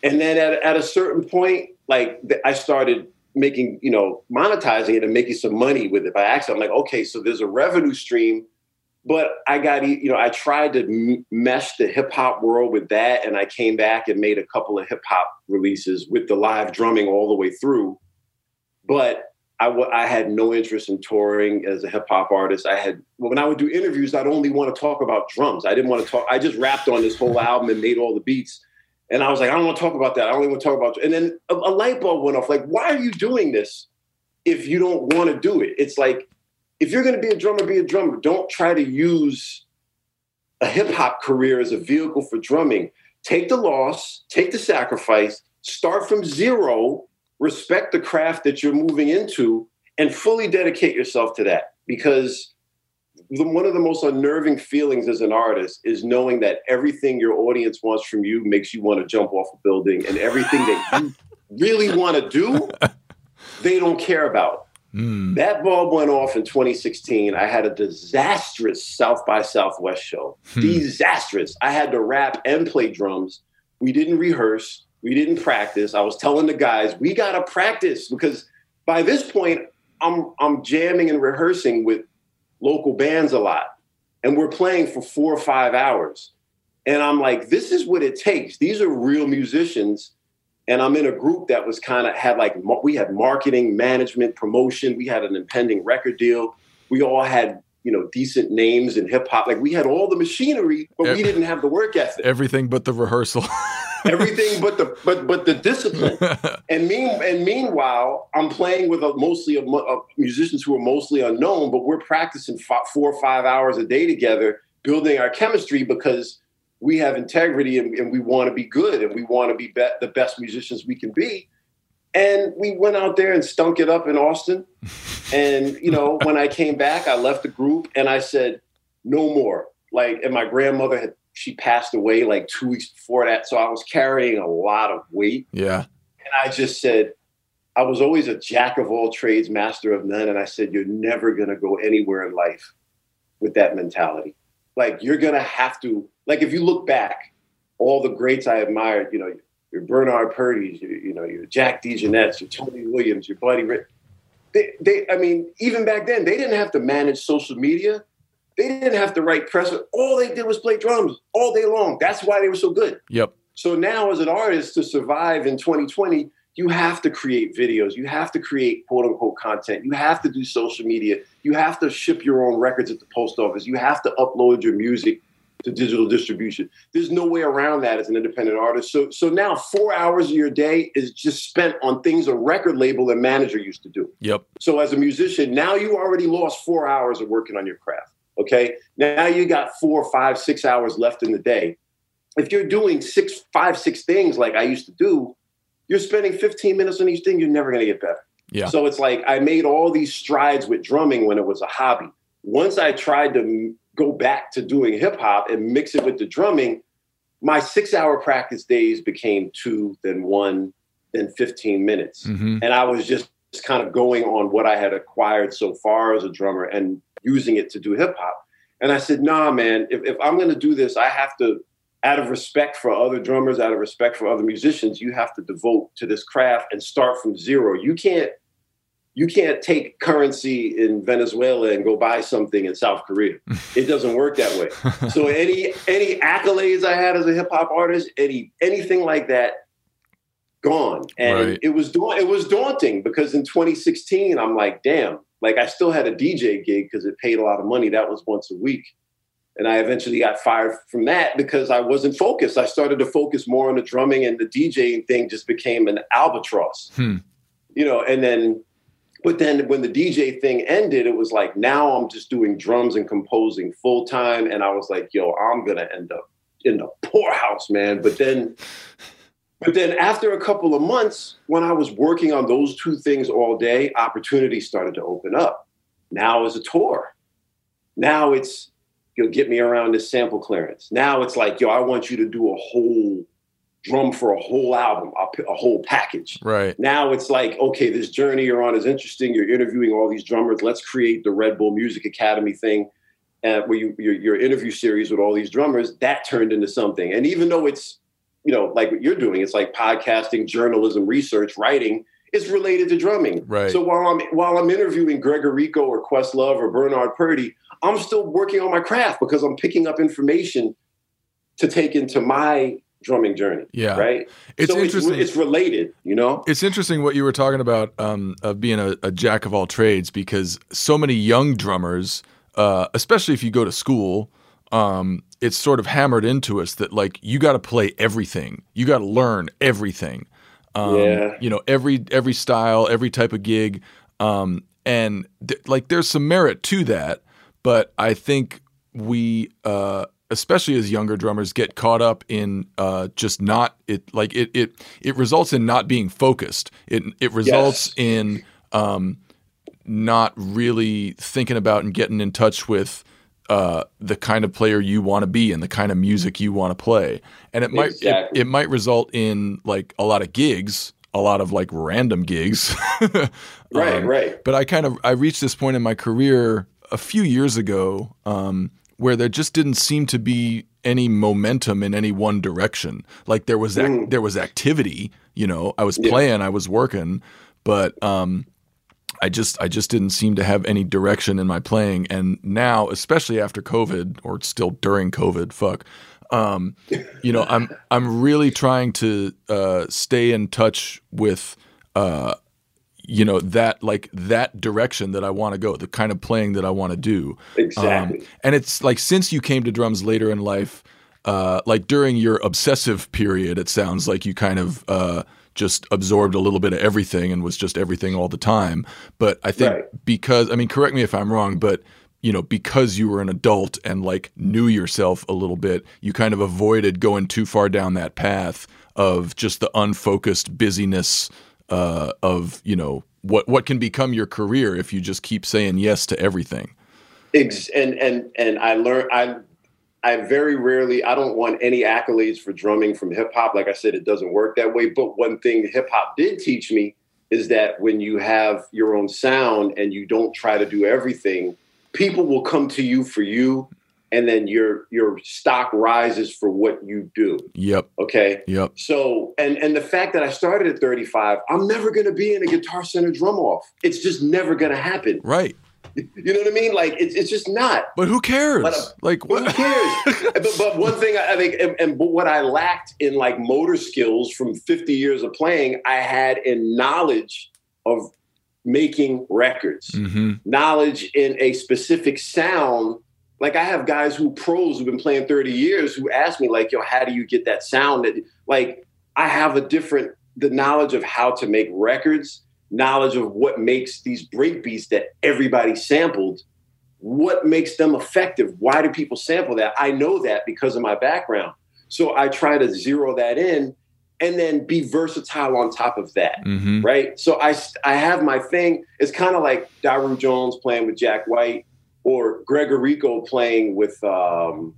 Speaker 6: And then at, at a certain point, like I started making, you know, monetizing it and making some money with it by accident. I'm like, okay, so there's a revenue stream but I got you know I tried to mesh the hip hop world with that, and I came back and made a couple of hip hop releases with the live drumming all the way through. But I, w- I had no interest in touring as a hip hop artist. I had when I would do interviews, I'd only want to talk about drums. I didn't want to talk. I just rapped on this whole album and made all the beats. And I was like, I don't want to talk about that. I only want to talk about. And then a, a light bulb went off. Like, why are you doing this if you don't want to do it? It's like if you're going to be a drummer, be a drummer. Don't try to use a hip hop career as a vehicle for drumming. Take the loss, take the sacrifice, start from zero, respect the craft that you're moving into, and fully dedicate yourself to that. Because one of the most unnerving feelings as an artist is knowing that everything your audience wants from you makes you want to jump off a building, and everything that you really want to do, they don't care about. Mm. That bulb went off in 2016. I had a disastrous South by Southwest show. Hmm. Disastrous. I had to rap and play drums. We didn't rehearse. We didn't practice. I was telling the guys, we got to practice because by this point, I'm, I'm jamming and rehearsing with local bands a lot. And we're playing for four or five hours. And I'm like, this is what it takes. These are real musicians and I'm in a group that was kind of had like we had marketing, management, promotion. We had an impending record deal. We all had you know decent names in hip hop. Like we had all the machinery, but we didn't have the work ethic.
Speaker 2: Everything but the rehearsal.
Speaker 6: Everything but the but but the discipline. and mean and meanwhile, I'm playing with a, mostly a, a musicians who are mostly unknown, but we're practicing four or five hours a day together, building our chemistry because we have integrity and, and we want to be good and we want to be, be the best musicians we can be. And we went out there and stunk it up in Austin. And, you know, when I came back, I left the group and I said, no more. Like, and my grandmother had, she passed away like two weeks before that. So I was carrying a lot of weight.
Speaker 2: Yeah.
Speaker 6: And I just said, I was always a jack of all trades, master of none. And I said, you're never going to go anywhere in life with that mentality. Like, you're going to have to like if you look back, all the greats I admired, you know, your Bernard Purdie's, your, you know, your Jack DeJohnette's, your Tony Williams, your Buddy Rich. They, they, I mean, even back then, they didn't have to manage social media. They didn't have to write press. All they did was play drums all day long. That's why they were so good.
Speaker 2: Yep.
Speaker 6: So now, as an artist, to survive in 2020, you have to create videos. You have to create quote unquote content. You have to do social media. You have to ship your own records at the post office. You have to upload your music to digital distribution. There's no way around that as an independent artist. So so now four hours of your day is just spent on things a record label and manager used to do.
Speaker 2: Yep.
Speaker 6: So as a musician, now you already lost four hours of working on your craft. Okay. Now you got four, five, six hours left in the day. If you're doing six, five, six things like I used to do, you're spending 15 minutes on each thing, you're never gonna get better.
Speaker 2: Yeah.
Speaker 6: So it's like I made all these strides with drumming when it was a hobby. Once I tried to go back to doing hip hop and mix it with the drumming, my six hour practice days became two, then one, then 15 minutes. Mm-hmm. And I was just kind of going on what I had acquired so far as a drummer and using it to do hip hop. And I said, nah, man, if, if I'm going to do this, I have to, out of respect for other drummers, out of respect for other musicians, you have to devote to this craft and start from zero. You can't you can't take currency in Venezuela and go buy something in South Korea. It doesn't work that way. so any any accolades I had as a hip hop artist, any anything like that, gone. And right. it was it was daunting because in 2016 I'm like, damn, like I still had a DJ gig because it paid a lot of money. That was once a week. And I eventually got fired from that because I wasn't focused. I started to focus more on the drumming and the DJing thing just became an albatross. Hmm. You know, and then but then when the DJ thing ended, it was like now I'm just doing drums and composing full time. And I was like, yo, I'm gonna end up in the poorhouse, man. But then But then after a couple of months, when I was working on those two things all day, opportunities started to open up. Now is a tour. Now it's you'll get me around this sample clearance. Now it's like, yo, I want you to do a whole drum for a whole album, a, a whole package.
Speaker 2: Right.
Speaker 6: Now it's like, okay, this journey you're on is interesting. You're interviewing all these drummers. Let's create the Red Bull Music Academy thing, uh, where you your, your interview series with all these drummers. That turned into something. And even though it's, you know, like what you're doing, it's like podcasting, journalism, research, writing. It's related to drumming.
Speaker 2: Right.
Speaker 6: So while I'm while I'm interviewing Greg Errico or Questlove or Bernard Purdie, I'm still working on my craft because I'm picking up information to take into my drumming journey.
Speaker 2: Yeah.
Speaker 6: Right.
Speaker 2: It's
Speaker 6: so
Speaker 2: interesting.
Speaker 6: It's, it's related, you know?
Speaker 2: It's interesting what you were talking about um, of being a, a jack of all trades because so many young drummers, uh, especially if you go to school, um, it's sort of hammered into us that like you got to play everything, you got to learn everything. Um,
Speaker 6: Yeah.
Speaker 2: You know every every style, every type of gig, um, and th- like there's some merit to that, but I think we. Uh, especially as younger drummers get caught up in uh, just not it like it it it results in not being focused. It it results
Speaker 6: Yes.
Speaker 2: in um, not really thinking about and getting in touch with uh, the kind of player you want to be and the kind of music you want to play. And it might
Speaker 6: Exactly.
Speaker 2: it, it might result in like a lot of gigs, a lot of like random gigs.
Speaker 6: Right,
Speaker 2: Um,
Speaker 6: right.
Speaker 2: But I kind of I reached this point in my career a few years ago um, where there just didn't seem to be any momentum in any one direction. Like there was ac- there was activity, you know. I was playing, I was working, but um, I just I just didn't seem to have any direction in my playing. And now, especially after COVID or still during COVID, fuck. Um, you know, I'm I'm really trying to uh, stay in touch with uh, you know that like that direction that I want to go, the kind of playing that I want to do.
Speaker 6: Exactly.
Speaker 2: Um, and it's like since you came to drums later in life, uh, like during your obsessive period, it sounds like you kind of uh, just absorbed a little bit of everything and was just everything all the time. But I think
Speaker 6: Right.
Speaker 2: because I mean, correct me if I'm wrong, but you know, because you were an adult and like knew yourself a little bit, you kind of avoided going too far down that path of just the unfocused busyness uh, of you know what what can become your career if you just keep saying yes to everything.
Speaker 6: And and and I learned I I very rarely I don't want any accolades for drumming from hip hop. Like I said, it doesn't work that way. But one thing hip hop did teach me is that when you have your own sound and you don't try to do everything, people will come to you for you, and then your your stock rises for what you do.
Speaker 2: Yep,
Speaker 6: Okay.
Speaker 2: yep,
Speaker 6: So, and and the fact that I started at 35, I'm never going to be in a Guitar Center drum off. It's just never going to happen.
Speaker 2: right.
Speaker 6: You know what I mean? Like it's it's just not.
Speaker 2: But who cares?
Speaker 6: But, uh,
Speaker 2: like
Speaker 6: Who cares? but, but one thing I I think, and, and but what I lacked in like motor skills from 50 years of playing, I had in knowledge of making records,
Speaker 2: hmm
Speaker 6: knowledge in a specific sound. Like I have guys who pros who've been playing 30 years who ask me like, yo, how do you get that sound? That like I have a different the knowledge of how to make records, knowledge of what makes these break beats that everybody sampled, what makes them effective? Why do people sample that? I know that because of my background. So I try to zero that in and then be versatile on top of that
Speaker 2: hmm
Speaker 6: right? So I I have my thing. It's kind of like Daru Jones playing with Jack White or Greg Errico playing with um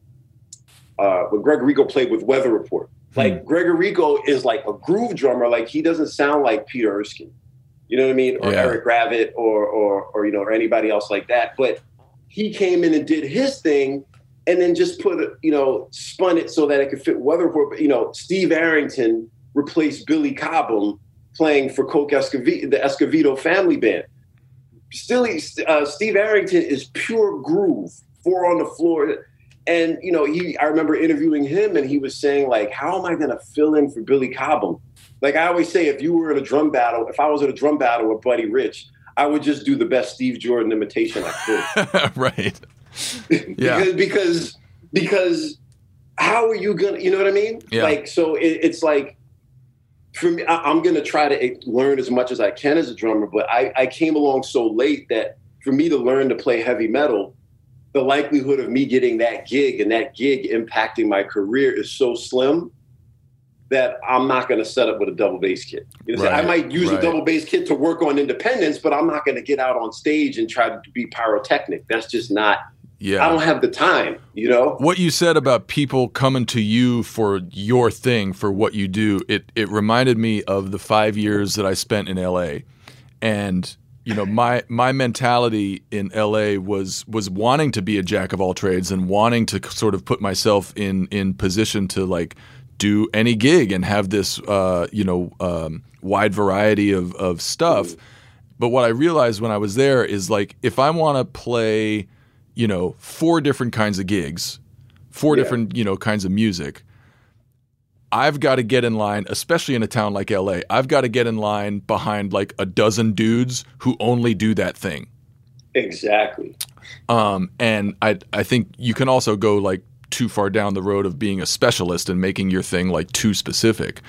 Speaker 6: uh when Greg Errico played with Weather Report. Like Greg Errico is like a groove drummer. Like he doesn't sound like Peter Erskine. You know what I mean? Or
Speaker 2: Yeah.
Speaker 6: Eric Gravatt or or or you know or anybody else like that. But he came in and did his thing and then just put it, you know, spun it so that it could fit Weather Report. But, you know, Steve Arrington replaced Billy Cobham playing for Coke Escovedo, the Escovedo family band. Still, uh, Steve Arrington is pure groove, four on the floor. And, you know, he, I remember interviewing him and he was saying like, how am I going to fill in for Billy Cobham? Like I always say, if you were in a drum battle, if I was in a drum battle with Buddy Rich, I would just do the best Steve Jordan imitation I could
Speaker 2: right. Yeah.
Speaker 6: because because because how are you gonna you know what i mean
Speaker 2: Yeah.
Speaker 6: like so it, it's like for me I, i'm gonna try to learn as much as i can as a drummer but I, I came along so late that for me to learn to play heavy metal the likelihood of me getting that gig and that gig impacting my career is so slim that I'm not going to set up with a double bass kit. You know,
Speaker 2: Right,
Speaker 6: I might use
Speaker 2: right.
Speaker 6: a double bass kit to work on independence, but I'm not going to get out on stage and try to be pyrotechnic. That's just not.
Speaker 2: Yeah.
Speaker 6: I don't have the time. You know.
Speaker 2: what you said about people coming to you for your thing for what you do it it reminded me of the 5 years that I spent in LA and you know my my mentality in LA was was wanting to be a jack of all trades and wanting to sort of put myself in in position to like do any gig and have this uh, you know um, wide variety of of stuff but what I realized when I was there is like if I want to play you know four different kinds of gigs four
Speaker 6: Yeah.
Speaker 2: different you know kinds of music I've got to get in line, especially in a town like LA. I've got to get in line behind like a dozen dudes who only do that thing.
Speaker 6: Exactly.
Speaker 2: Um, and I I think you can also go like too far down the road of being a specialist and making your thing like too specific.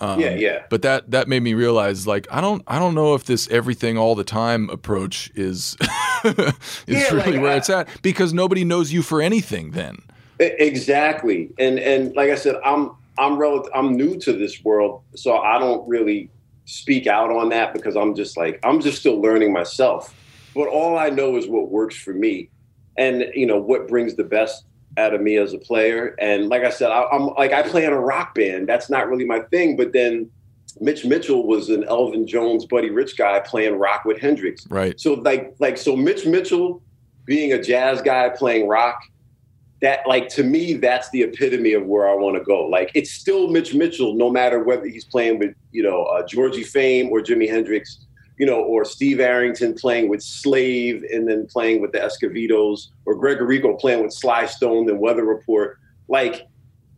Speaker 2: Um,
Speaker 6: yeah. Yeah.
Speaker 2: But that that made me realize like I don't I don't know if this everything all the time approach is is
Speaker 6: Yeah,
Speaker 2: really
Speaker 6: like,
Speaker 2: where
Speaker 6: I-
Speaker 2: it's at because nobody knows you for anything then.
Speaker 6: Exactly, and and like I said, I'm I'm rel- I'm new to this world, so I don't really speak out on that because I'm just like I'm just still learning myself. But all I know is what works for me, and you know what brings the best out of me as a player. And like I said, I, I'm like I play in a rock band. That's not really my thing. But then Mitch Mitchell was an Elvin Jones, Buddy Rich guy playing rock with Hendrix.
Speaker 2: Right.
Speaker 6: So like like so Mitch Mitchell being a jazz guy playing rock, that like to me that's the epitome of where I want to go. Like it's still Mitch Mitchell, no matter whether he's playing with you know uh, Georgie Fame or Jimi Hendrix, you know, or Steve Arrington playing with Slave and then playing with the Escovedos, or Greg Errico playing with Sly Stone and Weather Report. Like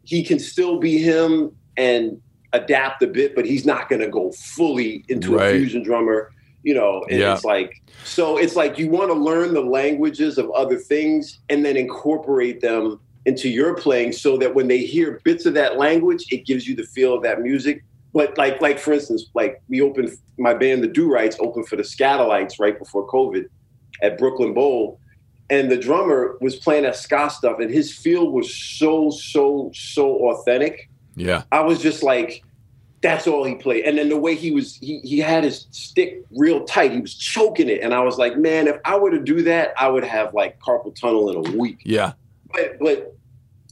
Speaker 6: he can still be him and adapt a bit, but he's not going to go fully into
Speaker 2: Right.
Speaker 6: a fusion drummer. You know, and
Speaker 2: Yeah.
Speaker 6: it's like so. It's like you want to learn the languages of other things and then incorporate them into your playing, so that when they hear bits of that language, it gives you the feel of that music. But like, like for instance, like we opened my band, the Du-Rites, opened for the Skatalites right before COVID at Brooklyn Bowl, and the drummer was playing that ska stuff, and his feel was so, so, so authentic.
Speaker 2: Yeah.
Speaker 6: I was just like, that's all he played. And then the way he was, he he had his stick real tight. He was choking it, and I was like, man, if I were to do that, I would have like carpal tunnel in a week.
Speaker 2: Yeah.
Speaker 6: But but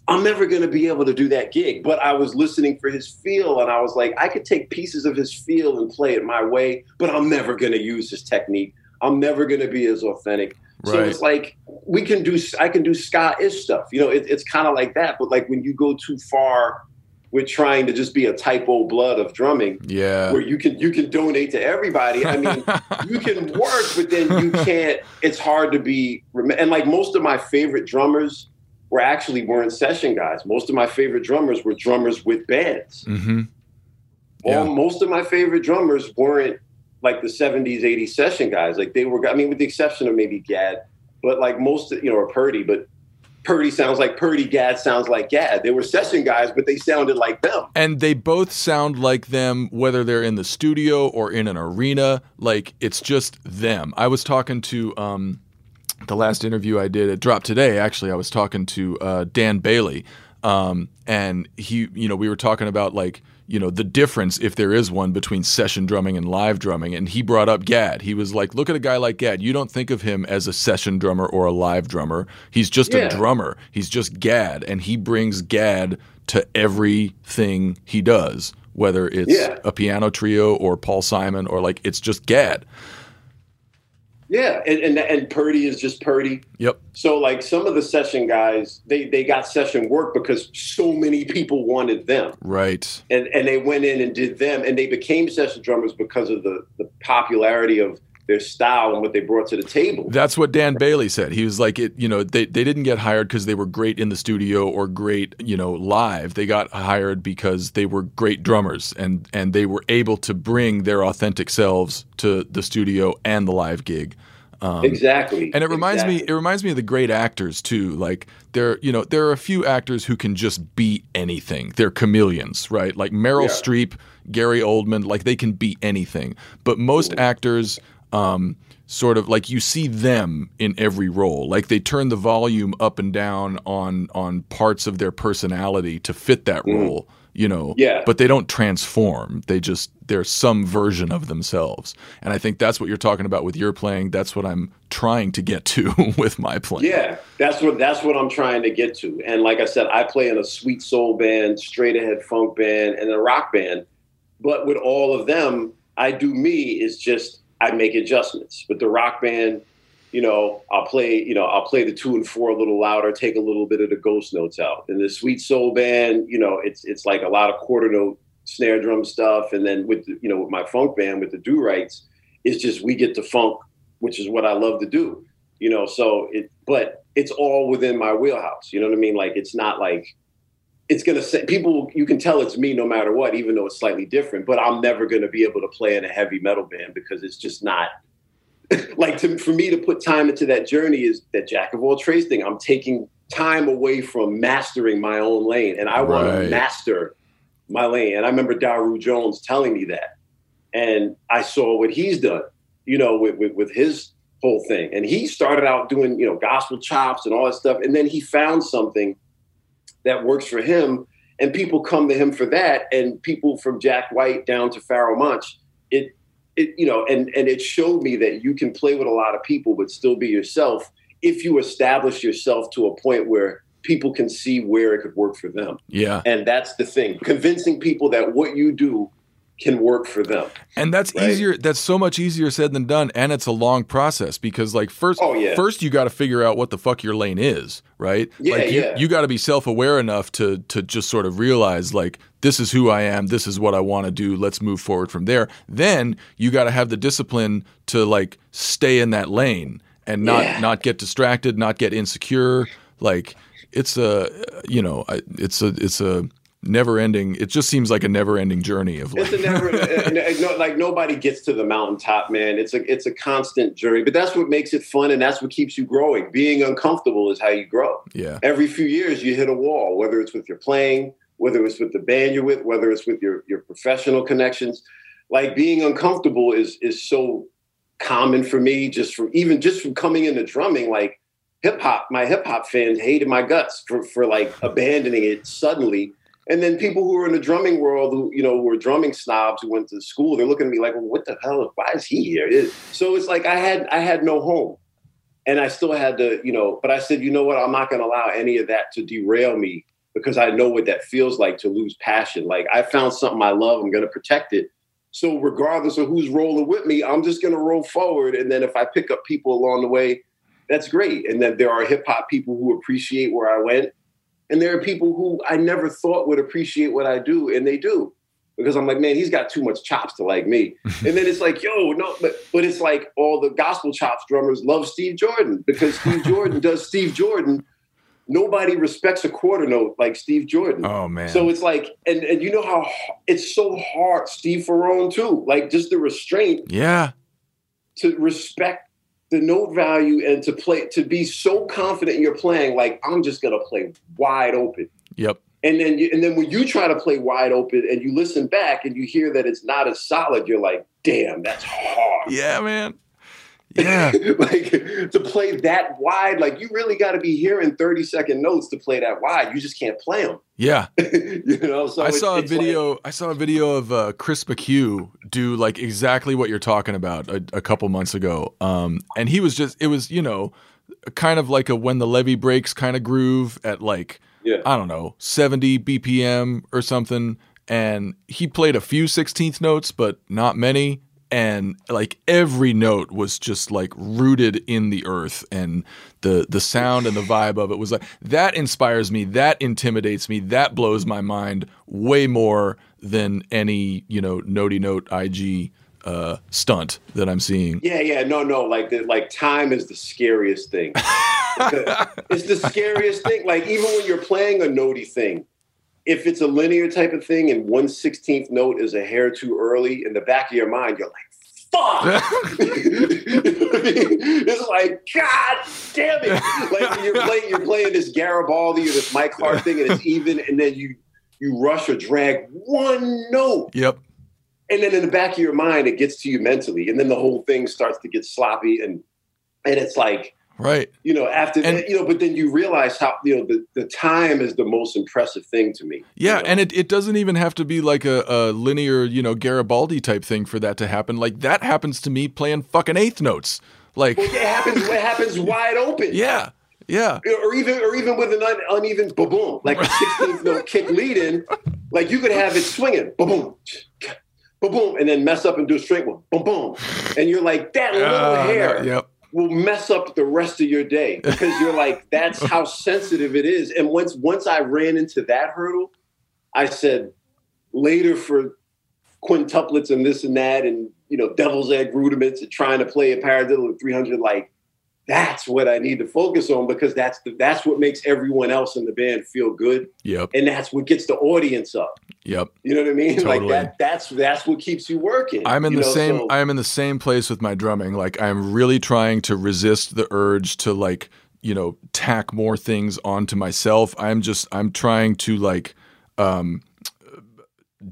Speaker 6: I'm never going to be able to do that gig. But I was listening for his feel, and I was like, I could take pieces of his feel and play it my way, but I'm never going to use his technique. I'm never going to be as authentic. So it's like we can do. I can do ska-ish stuff. You know, it, it's kind of like that. But like when you go too far with trying to just be a type typo blood of drumming,
Speaker 2: Yeah.
Speaker 6: where you can you can donate to everybody. I mean, you can work, but then you can't. It's hard to be. And like most of my favorite drummers were actually weren't session guys. Most of my favorite drummers were drummers with bands.
Speaker 2: Mm-hmm. Yeah.
Speaker 6: All, most of my favorite drummers weren't like the 70s, 80s session guys. Like they were. I mean, with the exception of maybe Gadd, but like most, you know, or Purdie, but. Purdie sounds like Purdie, Gadd sounds like Gadd. They were session guys, but they sounded like them.
Speaker 2: and they both sound like them whether they're in the studio or in an arena like it's just them i was talking to um, the last interview i did it dropped today actually i was talking to uh, dan bailey um, and he you know we were talking about like you know the difference if there is one between session drumming and live drumming and he brought up Gadd. He was like look at a guy like Gadd. You don't think of him as a session drummer or a live drummer. He's just
Speaker 6: Yeah.
Speaker 2: a drummer. He's just Gadd and he brings Gadd to everything he does whether it's
Speaker 6: Yeah.
Speaker 2: a piano trio or paul simon or like it's just Gadd
Speaker 6: Yeah, and, and and Purdie is just Purdie.
Speaker 2: yep.
Speaker 6: So like some of the session guys, they they got session work because so many people wanted them,
Speaker 2: right.
Speaker 6: And and they went in and did them, and they became session drummers because of the the popularity of their style and what they brought to the table.
Speaker 2: That's what Dan Bailey said. He was like, it, you know, they, they didn't get hired because they were great in the studio or great, you know, live. They got hired because they were great drummers and and they were able to bring their authentic selves to the studio and the live gig.
Speaker 6: Um, exactly,
Speaker 2: And it reminds me, it reminds me of the great actors too. Like there, you know, there are a few actors who can just be anything. They're chameleons, right? Like Meryl
Speaker 6: Yeah.
Speaker 2: Streep, Gary Oldman, like they can be anything. But most actors, um, sort of like you see them in every role. Like they turn the volume up and down on on parts of their personality to fit that role you know.
Speaker 6: Yeah.
Speaker 2: But they don't transform. They just they're some version of themselves. And I think that's what you're talking about with your playing. That's what I'm trying to get to with my playing.
Speaker 6: Yeah, that's what that's what I'm trying to get to. And like I said, I play in a sweet soul band, straight ahead funk band, and a rock band. But with all of them, I do me is just I make adjustments. With the rock band, you know, I'll play, you know, I'll play the two and four a little louder, take a little bit of the ghost notes out. In the sweet soul band, you know, it's it's like a lot of quarter note snare drum stuff. And then with the, you know, with my funk band with the Du-Rites, it's just we get to funk, which is what I love to do. You know, so it but it's all within my wheelhouse. You know what I mean? Like it's not like it's gonna say people you can tell it's me no matter what, even though it's slightly different. But I'm never gonna be able to play in a heavy metal band because it's just not like to, for me to put time into that journey is that jack of all trades thing. I'm taking time away from mastering my own lane, and I want to master my lane. And I remember Daru Jones telling me that, and I saw what he's done, you know, with with, with his whole thing. And he started out doing you know gospel chops and all that stuff, and then he found something that works for him, and people come to him for that, and people from Jack White down to Pharoahe Monch, it it you know and and it showed me that you can play with a lot of people but still be yourself if you establish yourself to a point where people can see where it could work for them
Speaker 2: Yeah.
Speaker 6: and that's the thing convincing people that what you do can work for them
Speaker 2: And that's
Speaker 6: Right.
Speaker 2: easier. That's so much easier said than done, and it's a long process because, like, first,
Speaker 6: Oh, yeah.
Speaker 2: first you got to figure out what the fuck your lane is, right?
Speaker 6: Yeah,
Speaker 2: like, you,
Speaker 6: yeah.
Speaker 2: you got to be self aware enough to to just sort of realize, like, this is who I am. This is what I want to do. Let's move forward from there. Then you got to have the discipline to like stay in that lane and not
Speaker 6: Yeah.
Speaker 2: not get distracted, not get insecure. Like, it's a you know, it's a it's a never ending. It just seems like a never ending journey of like.
Speaker 6: it's a never uh, uh, no, like nobody gets to the mountaintop man it's a it's a constant journey but that's what makes it fun and that's what keeps you growing being uncomfortable is how you grow
Speaker 2: yeah.
Speaker 6: every few years you hit a wall whether it's with your playing whether it's with the band you're with whether it's with your your professional connections like being uncomfortable is is so common for me just from even just from coming into drumming like hip hop my hip hop fans hated my guts for for like abandoning it suddenly and then people who are in the drumming world who you know who are drumming snobs who went to school they're looking at me like well, what the hell why is he here so it's like i had i had no home and I still had to, you know, but I said, you know what, I'm not going to allow any of that to derail me because I know what that feels like to lose passion. Like I found something I love, I'm going to protect it. So regardless of who's rolling with me, I'm just going to roll forward. And then if I pick up people along the way, that's great. And then there are hip hop people who appreciate where I went, and there are people who I never thought would appreciate what I do, and they do. Because I'm like, man, he's got too much chops to like me. and then it's like, yo, no, but but it's like all the gospel chops drummers love Steve Jordan because Steve Jordan does Steve Jordan. Nobody respects a quarter note like Steve Jordan.
Speaker 2: Oh man.
Speaker 6: So it's like, and and you know how it's so hard, Steve Ferrone too. Like just the restraint
Speaker 2: yeah.
Speaker 6: to respect the note value and to play to be so confident in your playing. Like I'm just gonna play wide open.
Speaker 2: Yep.
Speaker 6: And then, you, and then when you try to play wide open and you listen back and you hear that it's not as solid, you're like, "Damn, that's hard."
Speaker 2: Yeah, man. Yeah.
Speaker 6: like to play that wide, like you really got to be hearing 30 second notes to play that wide. You just can't play them.
Speaker 2: Yeah.
Speaker 6: you know. So
Speaker 2: I saw a
Speaker 6: it's like-
Speaker 2: video. I saw a video of uh, Chris McHugh do like exactly what you're talking about a, a couple months ago. Um, and he was just it was you know kind of like a when the levee breaks kind of groove at like
Speaker 6: yeah.
Speaker 2: I don't know 70 BPM or something. And he played a few sixteenth notes, but not many. And like every note was just like rooted in the earth, and the the sound and the vibe of it was like that inspires me, that intimidates me, that blows my mind way more than any you know notey note IG uh, stunt that I'm seeing.
Speaker 6: Yeah, yeah, no, no. Like, the, like time is the scariest thing. it's the scariest thing. Like, even when you're playing a notey thing, if it's a linear type of thing and one sixteenth note is a hair too early, in the back of your mind, you're like, "Fuck!" it's like, God damn it! Like you're playing, you're playing this Garibaldi or this Mike Hart thing, and it's even, and then you you rush or drag one note
Speaker 2: Yep.
Speaker 6: and then in the back of your mind it gets to you mentally and then the whole thing starts to get sloppy and and it's like
Speaker 2: Right.
Speaker 6: You know, after
Speaker 2: And-
Speaker 6: that, you know, but then you realize how you know the, the time is the most impressive thing to me.
Speaker 2: Yeah,
Speaker 6: you know?
Speaker 2: and it, it doesn't even have to be like a, a linear, you know, Garibaldi type thing for that to happen. Like that happens to me playing fucking eighth notes. Like,
Speaker 6: it happens. It happens wide open.
Speaker 2: yeah, yeah,
Speaker 6: or even or even with an un, uneven boom boom, like a 16th note kick lead in, like you could have it swinging boom boom, boom boom, and then mess up and do a straight one, boom boom, and you're like that little
Speaker 2: Ah,
Speaker 6: hair
Speaker 2: yep,
Speaker 6: will mess up the rest of your day because you're like that's how sensitive it is. And once once I ran into that hurdle, I said later for quintuplets and this and that and you know devil's egg rudiments and trying to play a paradiddle at 300 like that's what I need to focus on because that's the, that's what makes everyone else in the band feel good
Speaker 2: yep,
Speaker 6: and that's what gets the audience up.
Speaker 2: yep.
Speaker 6: You know what I mean?
Speaker 2: Totally.
Speaker 6: Like that that's that's what keeps you working.
Speaker 2: I'm in
Speaker 6: you
Speaker 2: the
Speaker 6: know?
Speaker 2: same.
Speaker 6: So-
Speaker 2: I am in the same place with my drumming. Like I'm really trying to resist the urge to like you know tack more things onto myself. I'm just I'm trying to like um,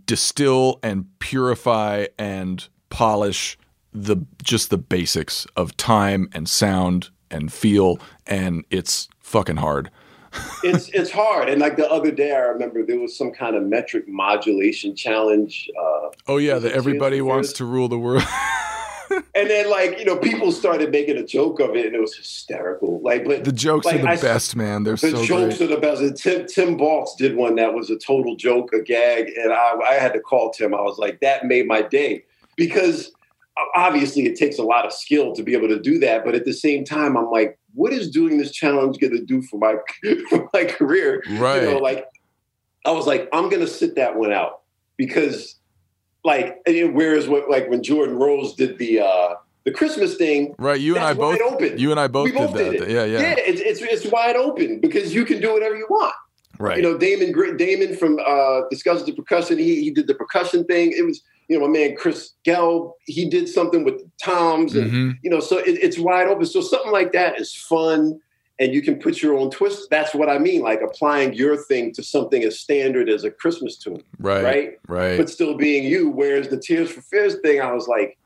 Speaker 2: distill and purify and polish the just the basics of time and sound and feel, and it's fucking hard.
Speaker 6: it's it's hard. And like the other day, I remember there was some kind of metric modulation challenge. Uh,
Speaker 2: Oh yeah, that everybody wants to rule the world.
Speaker 6: and then like you know people started making a joke of it, and it was hysterical. Like, but
Speaker 2: the jokes
Speaker 6: like,
Speaker 2: are the
Speaker 6: I-
Speaker 2: best, man. They're
Speaker 6: The
Speaker 2: so
Speaker 6: jokes
Speaker 2: great.
Speaker 6: are the best. And Tim Tim Baltz did one that was a total joke, a gag, and I, I had to call Tim. I was like, that made my day because obviously it takes a lot of skill to be able to do that. But at the same time, I'm like, what is doing this challenge going to do for my for my career?
Speaker 2: Right.
Speaker 6: You know, like I was like, I'm going to sit that one out because, like, whereas what like when Jordan Rose did the uh the Christmas thing,
Speaker 2: Right, you and I both.
Speaker 6: wide open.
Speaker 2: You and I both
Speaker 6: we
Speaker 2: did
Speaker 6: both
Speaker 2: that.
Speaker 6: did it.
Speaker 2: Yeah, yeah,
Speaker 6: yeah. It's, it's it's wide open because you can do whatever you want.
Speaker 2: right.
Speaker 6: You know, Damon Damon from uh, Discussions of Percussion. He he did the percussion thing. It was you know my man Chris Gelb. He did something with the toms, and
Speaker 2: Mhm.
Speaker 6: you know, so it, it's wide open. So something like that is fun, and you can put your own twist. That's what I mean, like applying your thing to something as standard as a Christmas tune,
Speaker 2: right,
Speaker 6: right?
Speaker 2: right.
Speaker 6: But still being you. Whereas the Tears for Fears thing, I was like.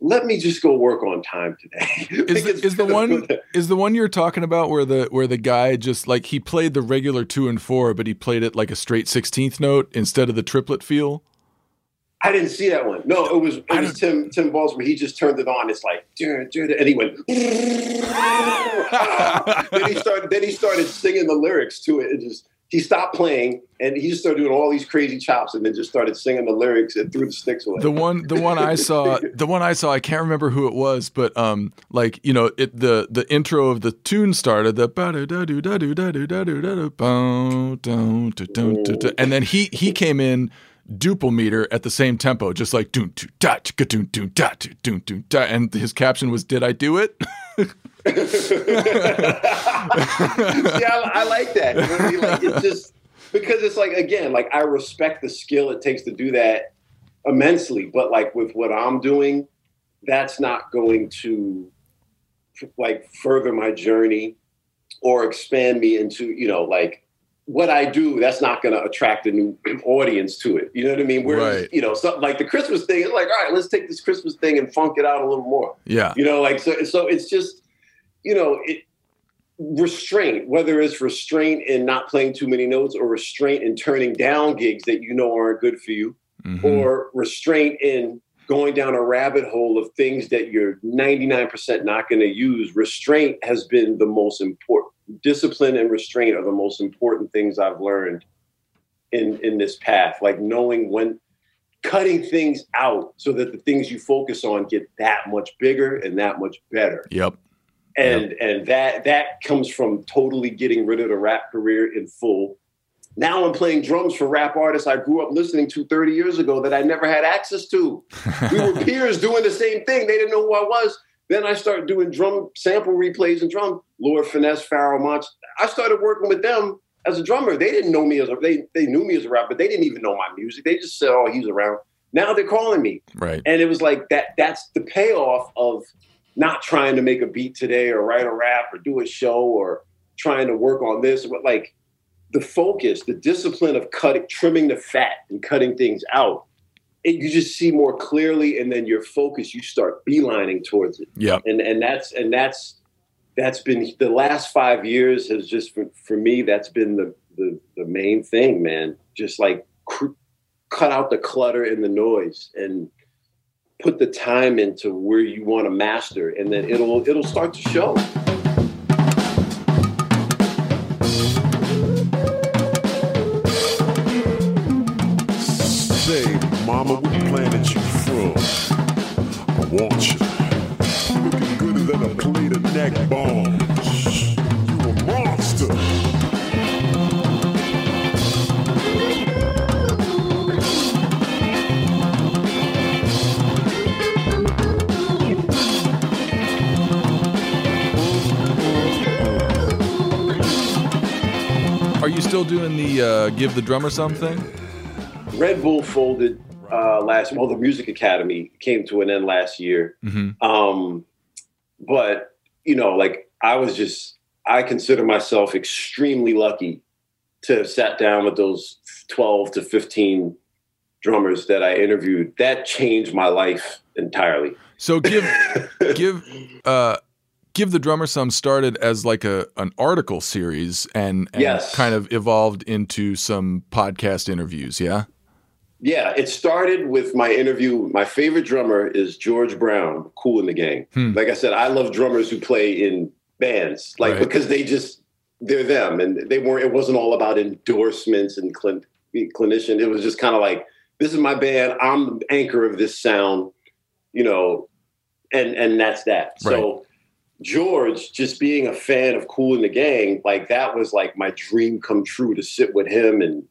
Speaker 6: Let me just go work on time today.
Speaker 2: Is the, is the one is the one you're talking about where the where the guy just like he played the regular two and four, but he played it like a straight sixteenth note instead of the triplet feel?
Speaker 6: I didn't see that one. No, it was it was Tim Tim Balls where he just turned it on. It's like, "Dur, dur, dur," and he went. then he started. Then he started singing the lyrics to it. And just he stopped playing and he just started doing all these crazy chops and then just started singing the lyrics and threw the sticks away.
Speaker 2: The one the one I saw the one I saw I can't remember who it was, but um like you know it the the intro of the tune started the and then he he came in duple meter at the same tempo, just like doon doo da doon doon da doo, doon doon da, and his caption was "Did I do it?"
Speaker 6: See, I, I like that. You know I mean? Like it's just because it's like again, like I respect the skill it takes to do that immensely, but like with what I'm doing, that's not going to like further my journey or expand me into you know like what I do. That's not going to attract a new audience to it. You know what I mean? Whereas
Speaker 2: Right.
Speaker 6: you know something like the Christmas thing, it's like all right, let's take this Christmas thing and funk it out a little more
Speaker 2: yeah,
Speaker 6: you know like so so it's just you know it restraint whether it's restraint in not playing too many notes or restraint in turning down gigs that you know aren't good for you
Speaker 2: Mhm.
Speaker 6: or restraint in going down a rabbit hole of things that you're 99% not going to use restraint has been the most important discipline and restraint are the most important things i've learned in in this path. Like knowing when cutting things out so that the things you focus on get that much bigger and that much better.
Speaker 2: Yep,
Speaker 6: and and that that comes from totally getting rid of the rap career in full now i'm playing drums for rap artists i grew up listening to 30 years ago that i never had access to. We were peers doing the same thing. They didn't know who i was. Then i started doing drum sample replays and drum. Lord finesse Pharoahe Monch. i started working with them as a drummer. They didn't know me as a they, they knew me as a rapper. But they didn't even know my music. They just said oh he's around. Now they're calling me.
Speaker 2: Right,
Speaker 6: and it was like that that's the payoff of not trying to make a beat today or write a rap or do a show or trying to work on this. But like the focus the discipline of cutting trimming the fat and cutting things out it, you just see more clearly and then your focus you start beelining towards it.
Speaker 2: Yeah,
Speaker 6: and and that's and that's that's been the last five years has just for, for me that's been the, the the main thing man. Just like cr- cut out the clutter and the noise and put the time into where you want to master and then it'll it'll start to show
Speaker 7: mama, what planet you from? I want you. Looking gooder than a plate of neck bones. You a monster.
Speaker 2: Are you still doing the uh, give the drummer something?
Speaker 6: red bull folded uh last well the music academy came to an end last year
Speaker 2: Mhm.
Speaker 6: um but you know like i was just i consider myself extremely lucky to have sat down with those 12 to 15 drummers that i interviewed that changed my life entirely
Speaker 2: So give give uh, give the drummer some started as like a an article series and, and
Speaker 6: Yes.
Speaker 2: kind of evolved into some podcast interviews. Yeah.
Speaker 6: Yeah, it started with my interview. My favorite drummer is George Brown, Kool & the Gang.
Speaker 2: Hmm.
Speaker 6: Like I said, I love drummers who play in bands, like
Speaker 2: Right.
Speaker 6: because they just they're them, and they weren't. It wasn't all about endorsements and clin, clinician. It was just kind of like this is my band. I'm the anchor of this sound, you know, and and that's that. So. George, just being a fan of Kool & the Gang, like that was like my dream come true to sit with him and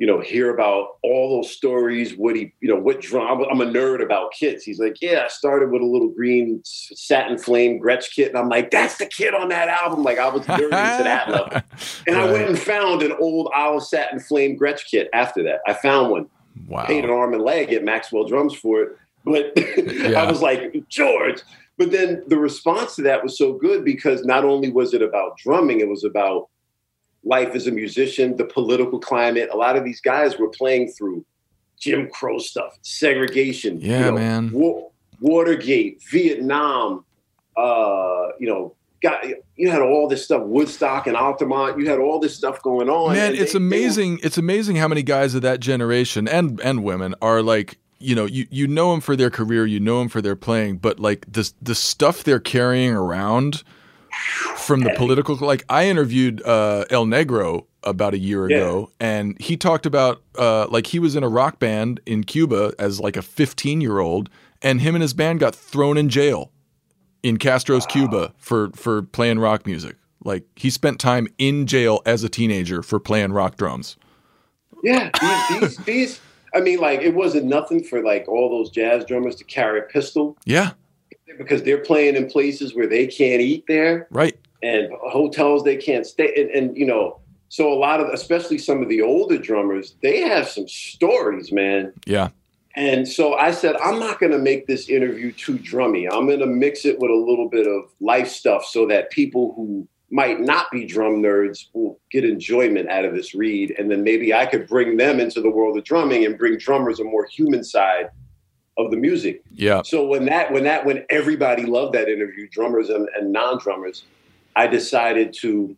Speaker 6: you know, hear about all those stories. What he, you know, what drum? I'm a nerd about kits. He's like, yeah, I started with a little green satin flame Gretsch kit, and I'm like, that's the kid on that album. Like I was nerdy to that level, and I went and found an old Owl satin flame Gretsch kit. After that, I found one,
Speaker 2: Wow.
Speaker 6: paid an arm and leg at Maxwell Drums for it, but
Speaker 2: Yeah.
Speaker 6: I was like, George. But then the response to that was so good because not only was it about drumming, it was about life as a musician, the political climate. A lot of these guys were playing through Jim Crow stuff, segregation,
Speaker 2: Yeah, man.
Speaker 6: Wa- Watergate, Vietnam, uh, you know, got you had all this stuff, Woodstock and Altamont. You had all this stuff going on.
Speaker 2: Man,
Speaker 6: and
Speaker 2: it's
Speaker 6: they- they were-
Speaker 2: amazing. it's amazing how many guys of that generation and and women are like, you know, you you know them for their career, you know them for their playing, but like the the stuff they're carrying around from the political like I interviewed uh El Negro about a year
Speaker 6: Yeah.
Speaker 2: ago and he talked about uh like he was in a rock band in Cuba as like a 15-year-old and him and his band got thrown in jail in Castro's Cuba for for playing rock music. Like he spent time in jail as a teenager for playing rock drums.
Speaker 6: Yeah, these, these, these. I mean, like it wasn't nothing for like all those jazz drummers to carry a pistol
Speaker 2: Yeah,
Speaker 6: because they're playing in places where they can't eat there
Speaker 2: right.
Speaker 6: and hotels they can't stay. And, and you know, so a lot of, especially some of the older drummers, they have some stories, man.
Speaker 2: Yeah.
Speaker 6: And so I said, I'm not going to make this interview too drummy. I'm going to mix it with a little bit of life stuff so that people who might not be drum nerds will get enjoyment out of this read. And then maybe I could bring them into the world of drumming and bring drummers a more human side of the music.
Speaker 2: Yeah.
Speaker 6: So when that when that when everybody loved that interview, drummers and, and non-drummers, I decided to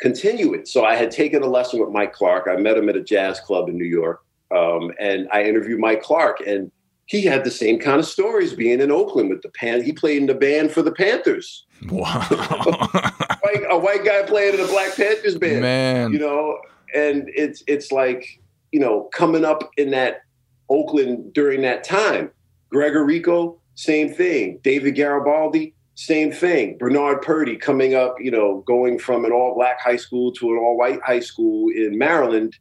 Speaker 6: continue it. So I had taken a lesson with Mike Clark. I met him at a jazz club in New York, um, and I interviewed Mike Clark, and he had the same kind of stories being in Oakland with the Pan. He played in the band for the Panthers.
Speaker 2: Wow.
Speaker 6: A white guy playing in a Black Panthers band
Speaker 2: Man.
Speaker 6: you know and it's it's like you know coming up in that oakland during that time. Greg Errico same thing. David garibaldi same thing. Bernard Purdie coming up you know going from an all black high school to an all white high school in maryland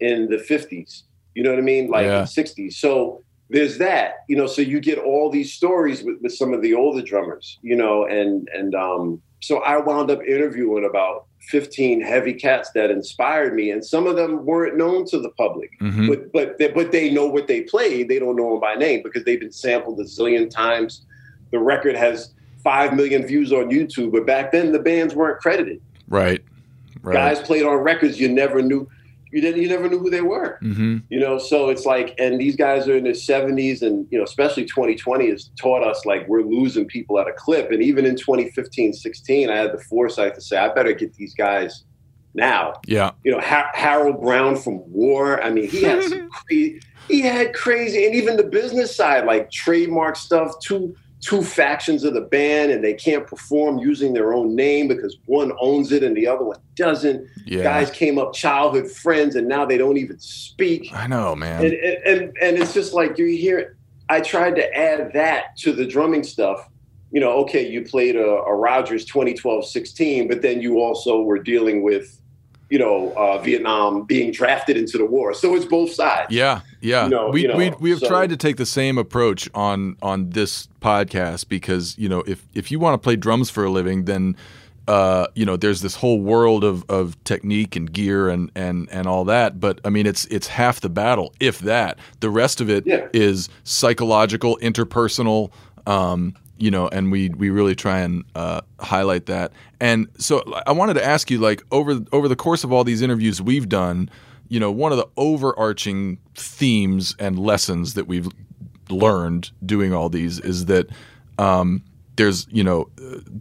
Speaker 6: in the 50s you know what i mean? Like
Speaker 2: Yeah.
Speaker 6: the 60s so there's that you know so you get all these stories with, with some of the older drummers you know and and um so i wound up interviewing about 15 heavy cats that inspired me and some of them weren't known to the public
Speaker 2: Mhm.
Speaker 6: but but they, but they know what they played they don't know them by name because they've been sampled a zillion times the record has 5 million views on youtube but back then the bands weren't credited
Speaker 2: Right. Right.
Speaker 6: guys played on records you never knew you didn't you never knew who they were.
Speaker 2: Mm-hmm.
Speaker 6: You know, so it's like, and these guys are in their seventies, and you know, especially 2020 has taught us like we're losing people at a clip. And even in 2015, 16, I had the foresight to say, I better get these guys now.
Speaker 2: Yeah.
Speaker 6: You know, ha- Harold Brown from War. I mean, he had some crazy, he had crazy, and even the business side, like trademark stuff. Two two factions of the band, and they can't perform using their own name because one owns it and the other one doesn't.
Speaker 2: Yeah.
Speaker 6: Guys came up childhood friends, and now they don't even speak
Speaker 2: I know, man.
Speaker 6: and, and and and it's just like you hear i tried to add that to the drumming stuff you know okay you played a, a rogers 2012 16 but then you also were dealing with you know uh, vietnam being drafted into the war so it's both sides
Speaker 2: Yeah, yeah.
Speaker 6: You know-
Speaker 2: we
Speaker 6: you know,
Speaker 2: we we have
Speaker 6: so-
Speaker 2: tried to take the same approach on on this podcast because you know if if you want to play drums for a living, then uh, you know there's this whole world of of technique and gear and and and all that. But I mean, it's it's half the battle, if that. The rest of it is
Speaker 6: Yeah.
Speaker 2: psychological, interpersonal. Um, you know, and we we really try and uh, highlight that. And so I wanted to ask you, like over over the course of all these interviews we've done, you know, one of the overarching themes and lessons that we've learned doing all these is that um, there's you know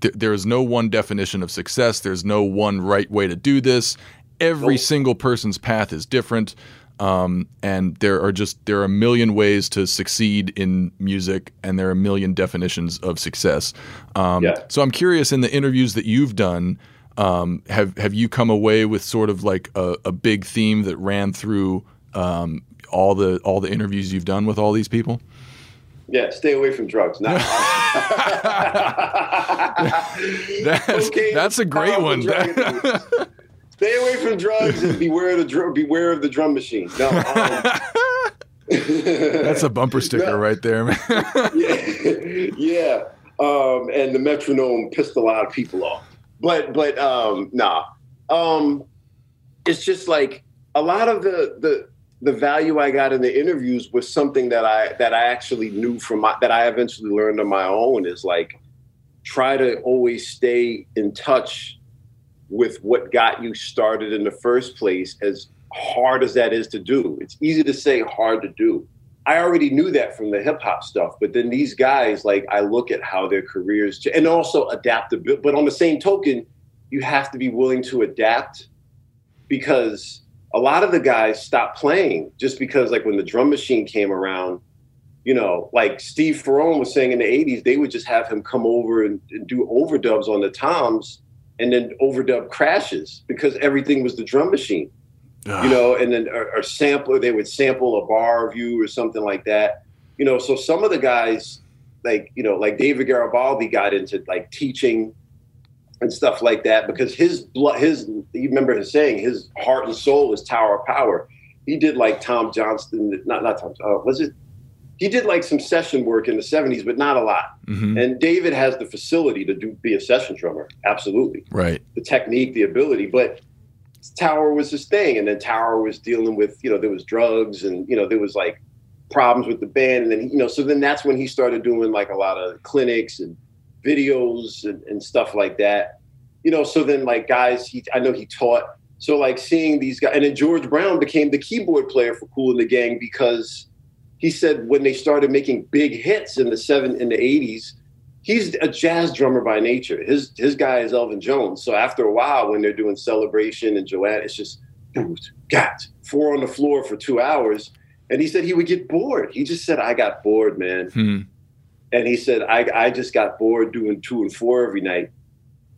Speaker 2: th- there is no one definition of success. There's no one right way to do this. Every single person's path is different. Um, and there are just there are a million ways to succeed in music, and there are a million definitions of success. Um,
Speaker 6: Yeah.
Speaker 2: So I'm curious in the interviews that you've done, um, have have you come away with sort of like a, a big theme that ran through um, all the all the interviews you've done with all these people?
Speaker 6: yeah stay away from drugs Not-
Speaker 2: That's,
Speaker 6: Okay,
Speaker 2: that's a great one.
Speaker 6: Stay away from drugs and beware of the dr- beware of the drum machine. No, um,
Speaker 2: that's a bumper sticker right there, man.
Speaker 6: yeah, yeah. Um, and the metronome pissed a lot of people off. But but um, nah, um, it's just like a lot of the the the value I got in the interviews was something that I that I actually knew from my that I eventually learned on my own is like try to always stay in touch with what got you started in the first place as hard as that is to do. It's easy to say hard to do. I already knew that from the hip hop stuff, but then these guys, like, I look at how their careers and also adaptability. But on the same token, you have to be willing to adapt because a lot of the guys stopped playing just because, like, when the drum machine came around, you know, like Steve Ferrone was saying in the 80s, they would just have him come over and, and do overdubs on the toms and then overdub crashes because everything was the drum machine you know, and then or, or sample they would sample a bar of you or something like that. You know, so some of the guys, like you know, like David Garibaldi got into like teaching and stuff like that because his blood, his you remember his saying his heart and soul is Tower of Power. He did like Tom Johnston, not not Tom. Uh, was it? He did like some session work in the '70s, but not a lot.
Speaker 2: Mhm.
Speaker 6: And David has the facility to do be a session drummer, absolutely
Speaker 2: Right.
Speaker 6: the technique, the ability, but Tower was his thing. And then Tower was dealing with, you know, there was drugs and, you know, there was like problems with the band. And then, you know, so then that's when he started doing like a lot of clinics and videos and, and stuff like that. You know, so then like guys, he, I know he taught. So like seeing these guys, and then George Brown became the keyboard player for Kool & the Gang because he said when they started making big hits in the seven in the eighties, he's a jazz drummer by nature. His his guy is Elvin Jones. So after a while, when they're doing celebration and Joanna, it's just boot, got four on the floor for two hours. And he said he would get bored. He just said, I got bored, man.
Speaker 2: Hmm.
Speaker 6: And he said, I, I just got bored doing two and four every night.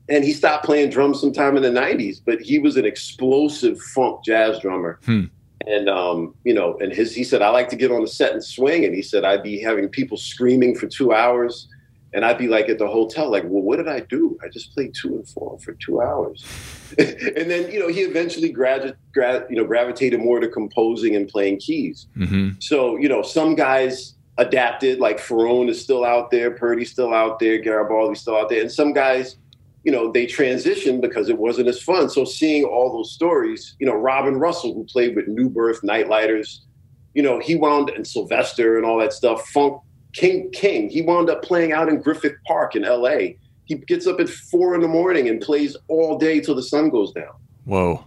Speaker 6: And he stopped playing drums sometime in the 90s, but he was an explosive funk jazz drummer.
Speaker 2: Hmm.
Speaker 6: And um, you know, and his he said, I like to get on the set and swing. And he said, I'd be having people screaming for two hours. And I'd be like at the hotel, like, well, what did I do? I just played two and four for two hours. and then, you know, he eventually grad, grad, you know, gravitated more to composing and playing keys.
Speaker 2: hmm
Speaker 6: So, you know, some guys adapted, like Ferrone is still out there, Purdie's still out there, Garibaldi's still out there. And some guys, you know, they transitioned because it wasn't as fun. So seeing all those stories, you know, Robin Russell, who played with New Birth, Nite-Liters, you know, he wound and Sylvester and all that stuff, Funk King King, he wound up playing out in Griffith Park in LA. He gets up at four in the morning and plays all day till the sun goes down
Speaker 2: Whoa.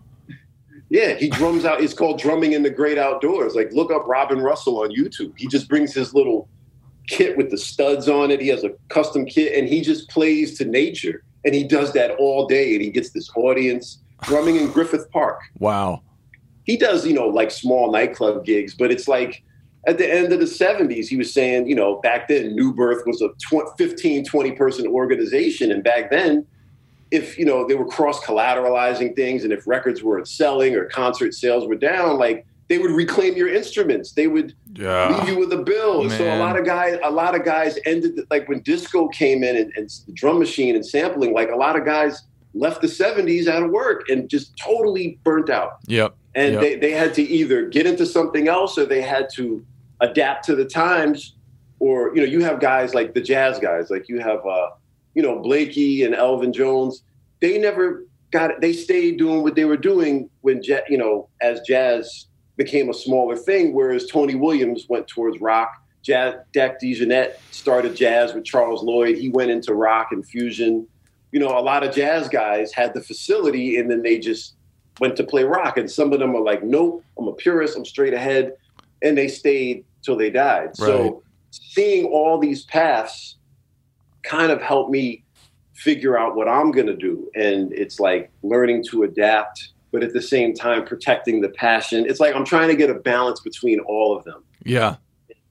Speaker 6: Yeah, he drums out. It's called drumming in the great outdoors. Like look up Robin Russell on YouTube. He just brings his little kit with the studs on it. He has a custom kit and he just plays to nature. And he does that all day and he gets this audience drumming in Griffith Park.
Speaker 2: Wow.
Speaker 6: He does, you know, like small nightclub gigs, but it's like at the end of the 70s, he was saying, you know, back then New Birth was a tw- 15, 20 person organization. And back then, if, you know, they were cross collateralizing things and if records weren't selling or concert sales were down, like they would reclaim your instruments. They would
Speaker 2: Yeah.
Speaker 6: leave you with a bill. And So a lot of guys, a lot of guys ended like when disco came in and, and the drum machine and sampling. Like a lot of guys left the '70s out of work and just totally burnt out.
Speaker 2: Yep.
Speaker 6: And
Speaker 2: Yep.
Speaker 6: they, they had to either get into something else or they had to adapt to the times. Or you know, you have guys like the jazz guys, like you have uh, you know Blakey and Elvin Jones. They never got it. They stayed doing what they were doing when you know as jazz became a smaller thing. Whereas Tony Williams went towards rock. Jazz, Jack DeJohnette started jazz with Charles Lloyd. He went into rock and fusion. You know, a lot of jazz guys had the facility, and then they just went to play rock. And some of them are like, "Nope, I'm a purist. I'm straight ahead," and they stayed till they died.
Speaker 2: Right.
Speaker 6: So seeing all these paths kind of helped me figure out what I'm going to do. And it's like learning to adapt, but at the same time, protecting the passion. It's like I'm trying to get a balance between all of them.
Speaker 2: Yeah.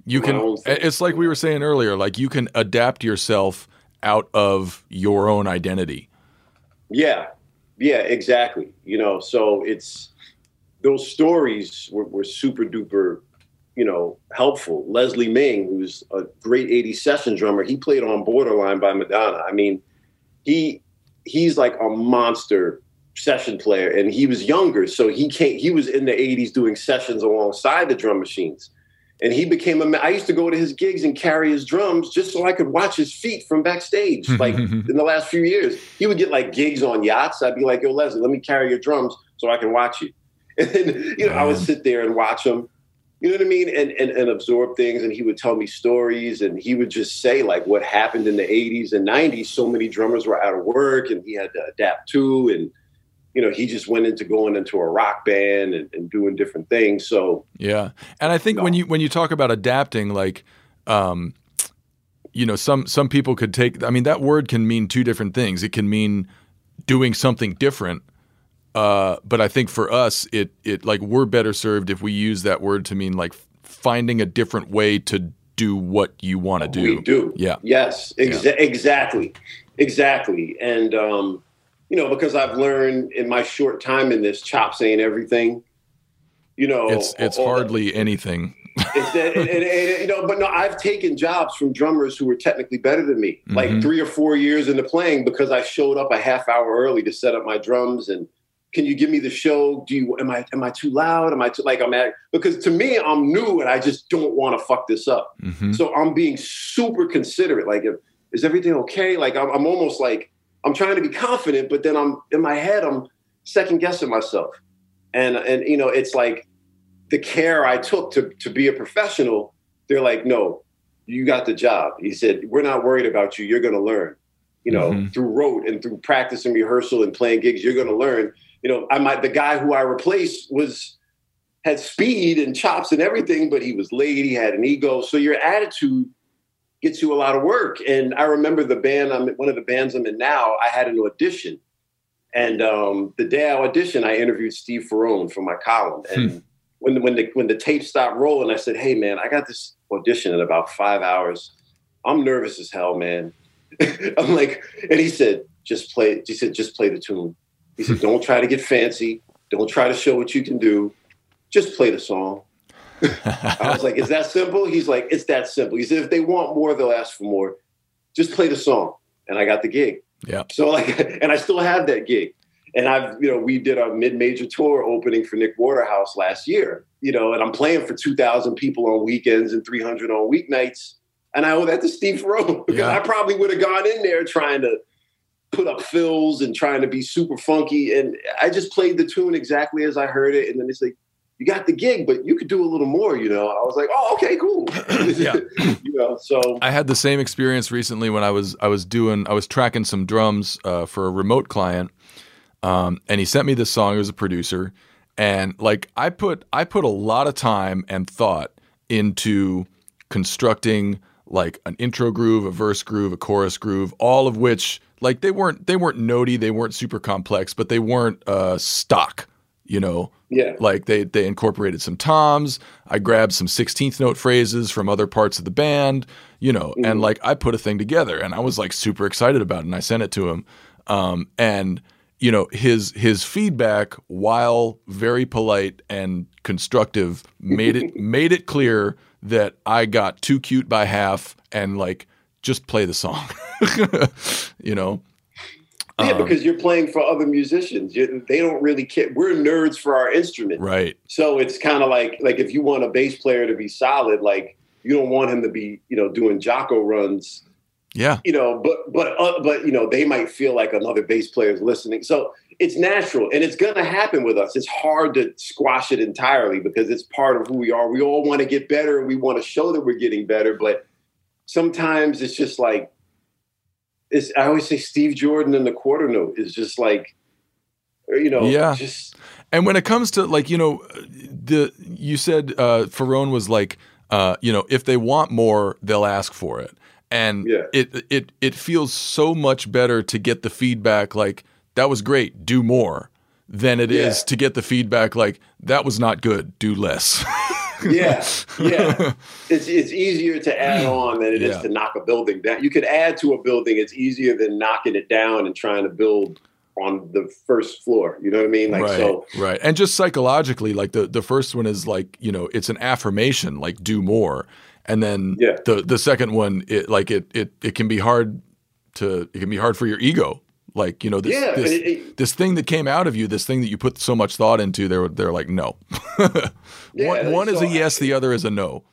Speaker 2: You
Speaker 6: My
Speaker 2: can it's like we were saying earlier, like you can adapt yourself out of your own identity.
Speaker 6: Yeah. Yeah, exactly. You know, so it's those stories were, were super duper, you know, helpful. Leslie Ming, who's a great 80s session drummer, he played on Borderline by Madonna. I mean, he he's like a monster session player and he was younger so he came he was in the 80s doing sessions alongside the drum machines and he became a i used to go to his gigs and carry his drums just so i could watch his feet from backstage like in the last few years he would get like gigs on yachts i'd be like yo leslie let me carry your drums so i can watch you and then you know i would sit there and watch him you know what I mean? And, and and absorb things. And he would tell me stories and he would just say like what happened in the 80s and 90s. So many drummers were out of work and he had to adapt to. And, you know, he just went into going into a rock band and, and doing different things. So
Speaker 2: Yeah. And I think when you when you talk about adapting like um you know some some people could take I mean that word can mean two different things. It can mean doing something different uh but I think for us it it like we're better served if we use that word to mean like finding a different way to do what you want to do.
Speaker 6: we do.
Speaker 2: Yeah.
Speaker 6: Yes, exa- exactly. Exactly. And, um, you know, because I've learned in my short time in this, chops ain't everything. You know,
Speaker 2: It's it's
Speaker 6: that-
Speaker 2: hardly anything.
Speaker 6: It's that, and, and- and, you know, but no, I've taken jobs from drummers who were technically better than me, like
Speaker 2: Mhm.
Speaker 6: three or four years into playing, because I showed up a half hour early to set up my drums. And can you give me the show? Do you am I am I too loud? Am I too like I'm at? Because to me, I'm new and I just don't want to fuck this up.
Speaker 2: Mhm.
Speaker 6: So I'm being super considerate. Like, if, is everything okay? Like, I'm, I'm almost like I'm trying to be confident, but then I'm in my head, I'm second guessing myself. And and you know, it's like the care I took to to be a professional. They're like, no, you got the job. He said, we're not worried about you. You're going to learn. You know,
Speaker 2: Mhm.
Speaker 6: through rote and through practice and rehearsal and playing gigs, you're going to learn. You know, I might the guy who I replaced was had speed and chops and everything, but he was late. He had an ego. So your attitude gets you a lot of work. And I remember the band I'm one of the bands I'm in now. I had an audition, and um, the day I auditioned, I interviewed Steve Ferrone for my column. And when when the when the tape stopped rolling, I said, "Hey man, I got this audition in about five hours. I'm nervous as hell, man." I'm like, and he said, "Just play." He said, "Just play the tune." He said, "Don't try to get fancy. Don't try to show what you can do. Just play the song." I was like, "Is that simple?" He's like, "It's that simple." He said, "If they want more, they'll ask for more. Just play the song." And I got the gig.
Speaker 2: Yeah.
Speaker 6: So like, and I still have that gig. And I've, you know, we did a mid-major tour opening for Nick Waterhouse last year. You know, and I'm playing for 2,000 people on weekends and 300 on weeknights. And I owe that to Steve Ferrone because
Speaker 2: Yeah.
Speaker 6: I probably would have gone in there trying to put up fills and trying to be super funky. And I just played the tune exactly as I heard it. And then it's like, you got the gig, but you could do a little more, you know. I was like, oh, okay, cool.
Speaker 2: Yeah.
Speaker 6: you know, so
Speaker 2: I had the same experience recently when I was I was doing I was tracking some drums uh, for a remote client, um, and he sent me this song. It was a producer, and like I put I put a lot of time and thought into constructing like an intro groove, a verse groove, a chorus groove, all of which like they weren't they weren't notey, they weren't super complex, but they weren't uh, stock, you know.
Speaker 6: Yeah.
Speaker 2: Like they they incorporated some toms. I grabbed some 16th note phrases from other parts of the band, you know, and like I put a thing together and I was like super excited about it and I sent it to him. Um, and you know, his his feedback while very polite and constructive made it made it clear that I got too cute by half and like just play the song. you know.
Speaker 6: Yeah,
Speaker 2: Um,
Speaker 6: because you're playing for other musicians. You, they don't really care. We're nerds for our instrument.
Speaker 2: Right.
Speaker 6: So it's kind of like like if you want a bass player to be solid, like you don't want him to be you know doing Jaco runs,
Speaker 2: Yeah.
Speaker 6: you know. But but uh, but you know they might feel like another bass player is listening. So it's natural and it's going to happen with us. It's hard to squash it entirely because it's part of who we are. We all want to get better and we want to show that we're getting better, but sometimes it's just like it's. I always say Steve Jordan in the quarter note is just like you know
Speaker 2: Yeah.
Speaker 6: just
Speaker 2: And when it comes to like, you know, the you said uh Ferrone was like uh, you know, if they want more, they'll ask for it. And
Speaker 6: Yeah.
Speaker 2: it it it feels so much better to get the feedback like that was great, do more than it is
Speaker 6: Yeah.
Speaker 2: to get the feedback like that was not good, do less.
Speaker 6: yeah, yeah. It's it's easier to add on than it is
Speaker 2: Yeah.
Speaker 6: to knock a building down. You could add to a building. It's easier than knocking it down and trying to build on the first floor. You know what I mean? Like
Speaker 2: right,
Speaker 6: so.
Speaker 2: right. And just psychologically, like the the first one is like you know it's an affirmation, like do more, and then
Speaker 6: Yeah.
Speaker 2: the the second one, it like it it it can be hard to it can be hard for your ego, like you know this
Speaker 6: Yeah,
Speaker 2: this,
Speaker 6: it- it-
Speaker 2: this thing that came out of you, this thing that you put so much thought into. They're they're like no,
Speaker 6: Yeah,
Speaker 2: one one is a yes, the other is a no.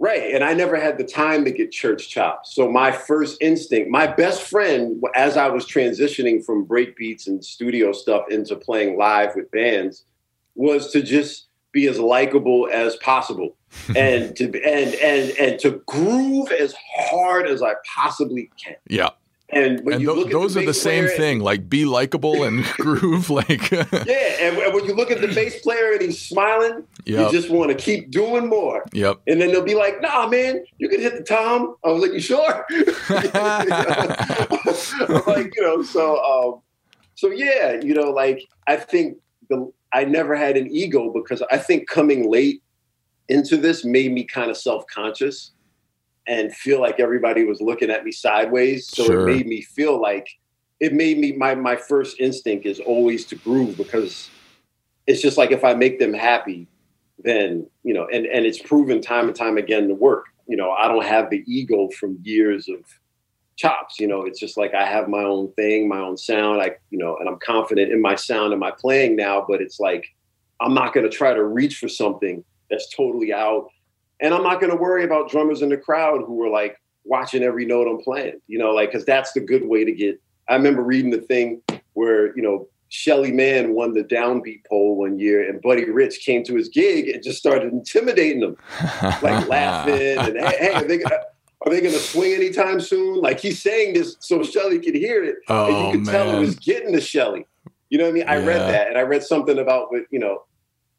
Speaker 6: Right. And I never had the time to get church chops. So my first instinct, my best friend, as I was transitioning from break beats and studio stuff into playing live with bands, was to just be as likable as possible and to and and and to groove as hard as I possibly can.
Speaker 2: Yeah,
Speaker 6: And when
Speaker 2: and
Speaker 6: you
Speaker 2: tho-
Speaker 6: look at
Speaker 2: those
Speaker 6: the
Speaker 2: are the same
Speaker 6: player-
Speaker 2: thing. Like be likable and groove. Like
Speaker 6: Yeah, and, and when you look at the bass player and he's smiling,
Speaker 2: Yep.
Speaker 6: you just want to keep doing more.
Speaker 2: yep.
Speaker 6: And then they'll be like, nah, man, you can hit the tom. I was like, you sure? I'm like, you know, so um, so yeah, you know, like I think the I never had an ego because I think coming late into this made me kind of self-conscious and feel like everybody was looking at me sideways. So
Speaker 2: Sure.
Speaker 6: it made me feel like it made me my my first instinct is always to groove because it's just like if I make them happy, then you know, and and it's proven time and time again to work. You know, I don't have the ego from years of chops. You know, it's just like I have my own thing, my own sound. I, you know, and I'm confident in my sound and my playing now. But it's like I'm not going to try to reach for something that's totally out, and I'm not going to worry about drummers in the crowd who are like watching every note I'm playing. You know, like because that's the good way to get. I remember reading the thing where you know Shelly Manne won the downbeat poll one year, and Buddy Rich came to his gig and just started intimidating him, like laughing and hey, hey, are they they going to swing anytime soon? Like he's saying this so Shelly could hear it, and
Speaker 2: Oh
Speaker 6: you could tell it was getting to Shelly. You know what I mean? I read that, and I read something about what you know.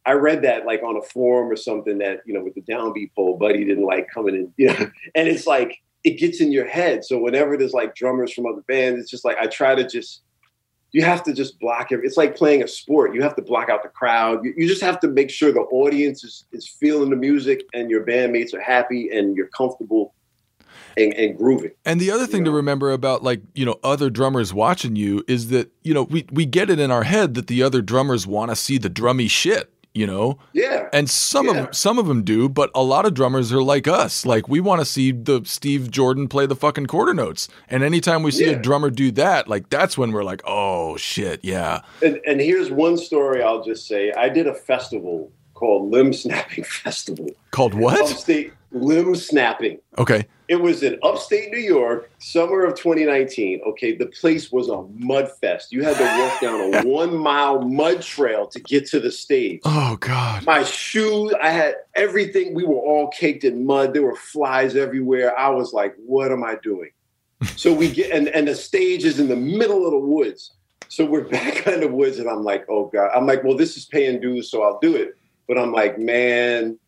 Speaker 6: I read that like on a forum or something that you know with the downbeat poll, Buddy didn't like coming in, you know, and it's like it gets in your head. So whenever there's like drummers from other bands, it's just like I try to just you have to just block it. It's like playing a sport. You have to block out the crowd. You, you just have to make sure the audience is, is feeling the music and your bandmates are happy and you're comfortable and, and grooving.
Speaker 2: And the other thing to remember about like, you know, other drummers watching you is that, you know, we, we get it in our head that the other drummers want to see the drummy shit, you know?
Speaker 6: Yeah.
Speaker 2: And some
Speaker 6: Yeah.
Speaker 2: of some of them do, but a lot of drummers are like us. Like we want to see the Steve Jordan play the fucking quarter notes. And anytime we see a drummer do that, like that's when we're like, "Oh shit, yeah."
Speaker 6: And, and here's one story I'll just say. I did a festival called Limb Snapping Festival.
Speaker 2: Called what?
Speaker 6: Upstate Limb Snapping.
Speaker 2: Okay.
Speaker 6: It was in upstate New York, summer of 2019. Okay, the place was a mud fest. You had to walk down a one mile mud trail to get to the stage.
Speaker 2: Oh god.
Speaker 6: My shoes, I had everything. We were all caked in mud. There were flies everywhere. I was like, what am I doing? so we get, and, and the stage is in the middle of the woods. So we're back on the woods, and I'm like, oh god. I'm like, well, this is paying dues, so I'll do it. But I'm like, man,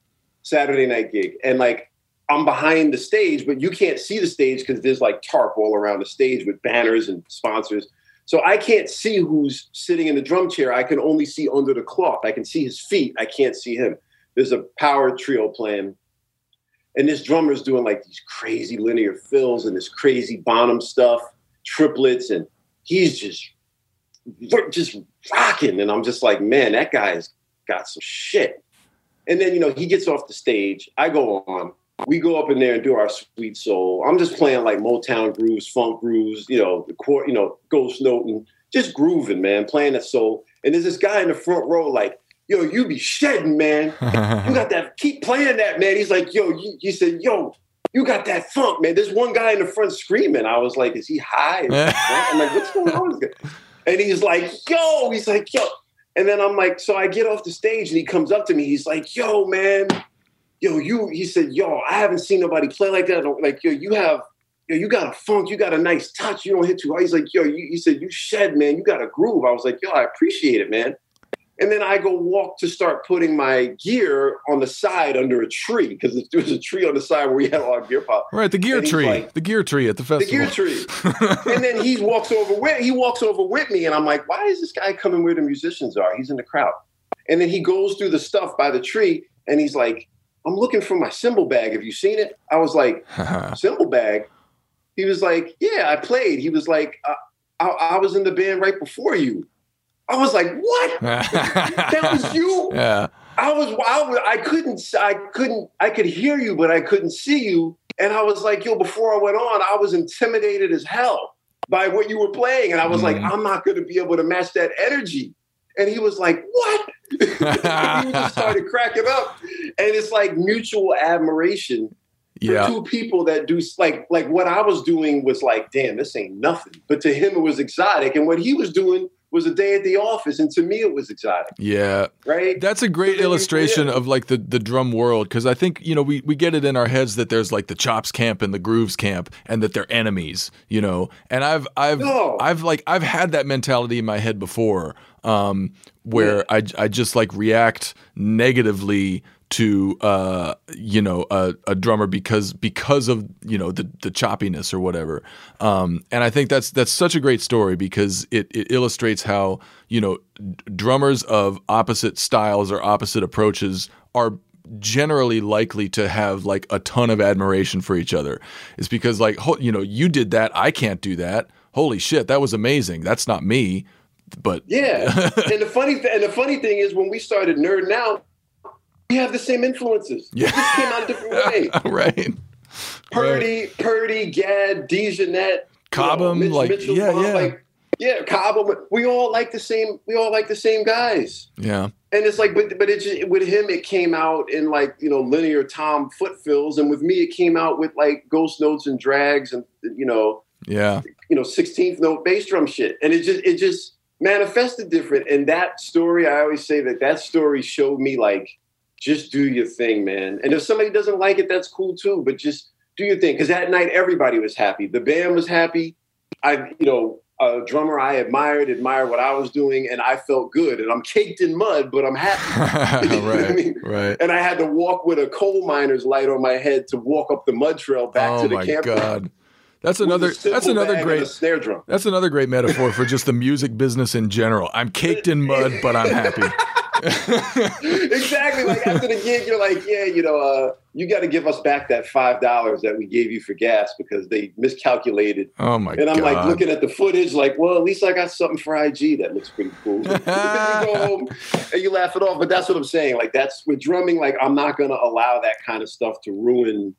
Speaker 6: Saturday night gig, and like I'm behind the stage, but you can't see the stage because there's like tarp all around the stage with banners and sponsors. So I can't see who's sitting in the drum chair. I can only see under the cloth. I can see his feet. I can't see him. There's a power trio playing, and this drummer's doing like these crazy linear fills and this crazy Bonham stuff, triplets, and he's just just rocking. And I'm just like, man, that guy's got some shit. And then you know he gets off the stage. I go on we go up in there and do our sweet soul. I'm just playing like Motown grooves, funk grooves, you know, the court, you know, ghost noting, just grooving, man, playing that soul. And there's this guy in the front row, like, yo, you be shedding, man. you got that, keep playing that, man. He's like, yo, you, he said, yo, you got that funk, man. There's one guy in the front screaming. I was like, is he high? I'm like, what's going on? with this guy? And he's like, yo, he's like, yo. And then I'm like, so I get off the stage and he comes up to me. He's like, yo, man, yo, you, he said, yo, I haven't seen nobody play like that. Like, yo, you have, yo, you got a funk, you got a nice touch, you don't hit too hard. He's like, yo, you, he said, you shed, man, you got a groove. I was like, yo, I appreciate it, man. And then I go walk to start putting my gear on the side under a tree because there was a tree on the side where we had all our gear pop.
Speaker 2: Right, the gear tree,
Speaker 6: like-
Speaker 2: the gear tree at the festival.
Speaker 6: The gear tree. and then he walks over with he walks over with me, and I'm like, why is this guy coming where the musicians are? He's in the crowd. And then he goes through the stuff by the tree, and he's like, I'm looking for my cymbal bag. Have you seen it? I was like, cymbal bag. He was like, yeah, I played. He was like, uh, I, I was in the band right before you. I was like, what? that was you?
Speaker 2: yeah.
Speaker 6: I was, I was, I couldn't, I couldn't, I could hear you, but I couldn't see you. And I was like, yo, before I went on, I was intimidated as hell by what you were playing. And I was like,
Speaker 2: Mhm.
Speaker 6: I'm not going to be able to match that energy. And he was like, what? he just started cracking up. And it's like mutual admiration
Speaker 2: Yeah.
Speaker 6: two people that do like, like what I was doing was like, damn, this ain't nothing. But to him, it was exotic. And what he was doing was a day at the office. And to me, it was exotic,
Speaker 2: Yeah.
Speaker 6: right?
Speaker 2: That's a great
Speaker 6: So
Speaker 2: illustration of like the, the drum world because I think you know we, we get it in our heads that there's like the chops camp and the grooves camp and that they're enemies you know and I've I've
Speaker 6: No.
Speaker 2: I've like I've had that mentality in my head before um, where I I just like react negatively to uh you know a, a drummer because because of you know the the choppiness or whatever. Um and i think that's that's such a great story because it it illustrates how you know drummers of opposite styles or opposite approaches are generally likely to have like a ton of admiration for each other. It's because like you know you did that i can't do that. Holy shit that was amazing. That's not me but
Speaker 6: Yeah, and the funny th- and the funny thing is when we started nerding out, we have the same influences.
Speaker 2: Yeah.
Speaker 6: It just came out a different way.
Speaker 2: right
Speaker 6: Purdie, Purdie, Gadd, DeJohnette,
Speaker 2: Cobham,
Speaker 6: Mitch
Speaker 2: like,
Speaker 6: Mitchell,
Speaker 2: yeah,
Speaker 6: Bob,
Speaker 2: yeah.
Speaker 6: like yeah, Cobham. We all like the same. We all like the same guys.
Speaker 2: yeah
Speaker 6: And it's like, but but it just, with him, it came out in like you know linear tom foot fills, and with me, it came out with like ghost notes and drags, and you know
Speaker 2: yeah
Speaker 6: you know, 16th note bass drum shit. And it just it just manifested different. And that story, I always say that that story showed me like, just do your thing, man. And if somebody doesn't like it, that's cool too. But just do your thing. Because that night everybody was happy. The band was happy. I, you know, a drummer I admired, admired what I was doing, and I felt good. And I'm caked in mud, but I'm happy. You know what I
Speaker 2: right
Speaker 6: mean?
Speaker 2: right
Speaker 6: And I had to walk with a coal miner's light on my head to walk up the mud trail back
Speaker 2: oh
Speaker 6: to the
Speaker 2: my
Speaker 6: campground.
Speaker 2: god that's another that's another great
Speaker 6: snare drum.
Speaker 2: That's another great metaphor for just the music business in general. I'm caked in mud, but I'm happy.
Speaker 6: exactly. Like after the gig, you're like, yeah, you know, uh, you got to give us back that five dollars that we gave you for gas because they miscalculated.
Speaker 2: Oh my
Speaker 6: And I'm
Speaker 2: god.
Speaker 6: like looking at the footage, like, well, at least I got something for IG that looks pretty cool. you go home and you laugh it off, but that's what I'm saying. Like that's with drumming. Like I'm not gonna allow that kind of stuff to ruin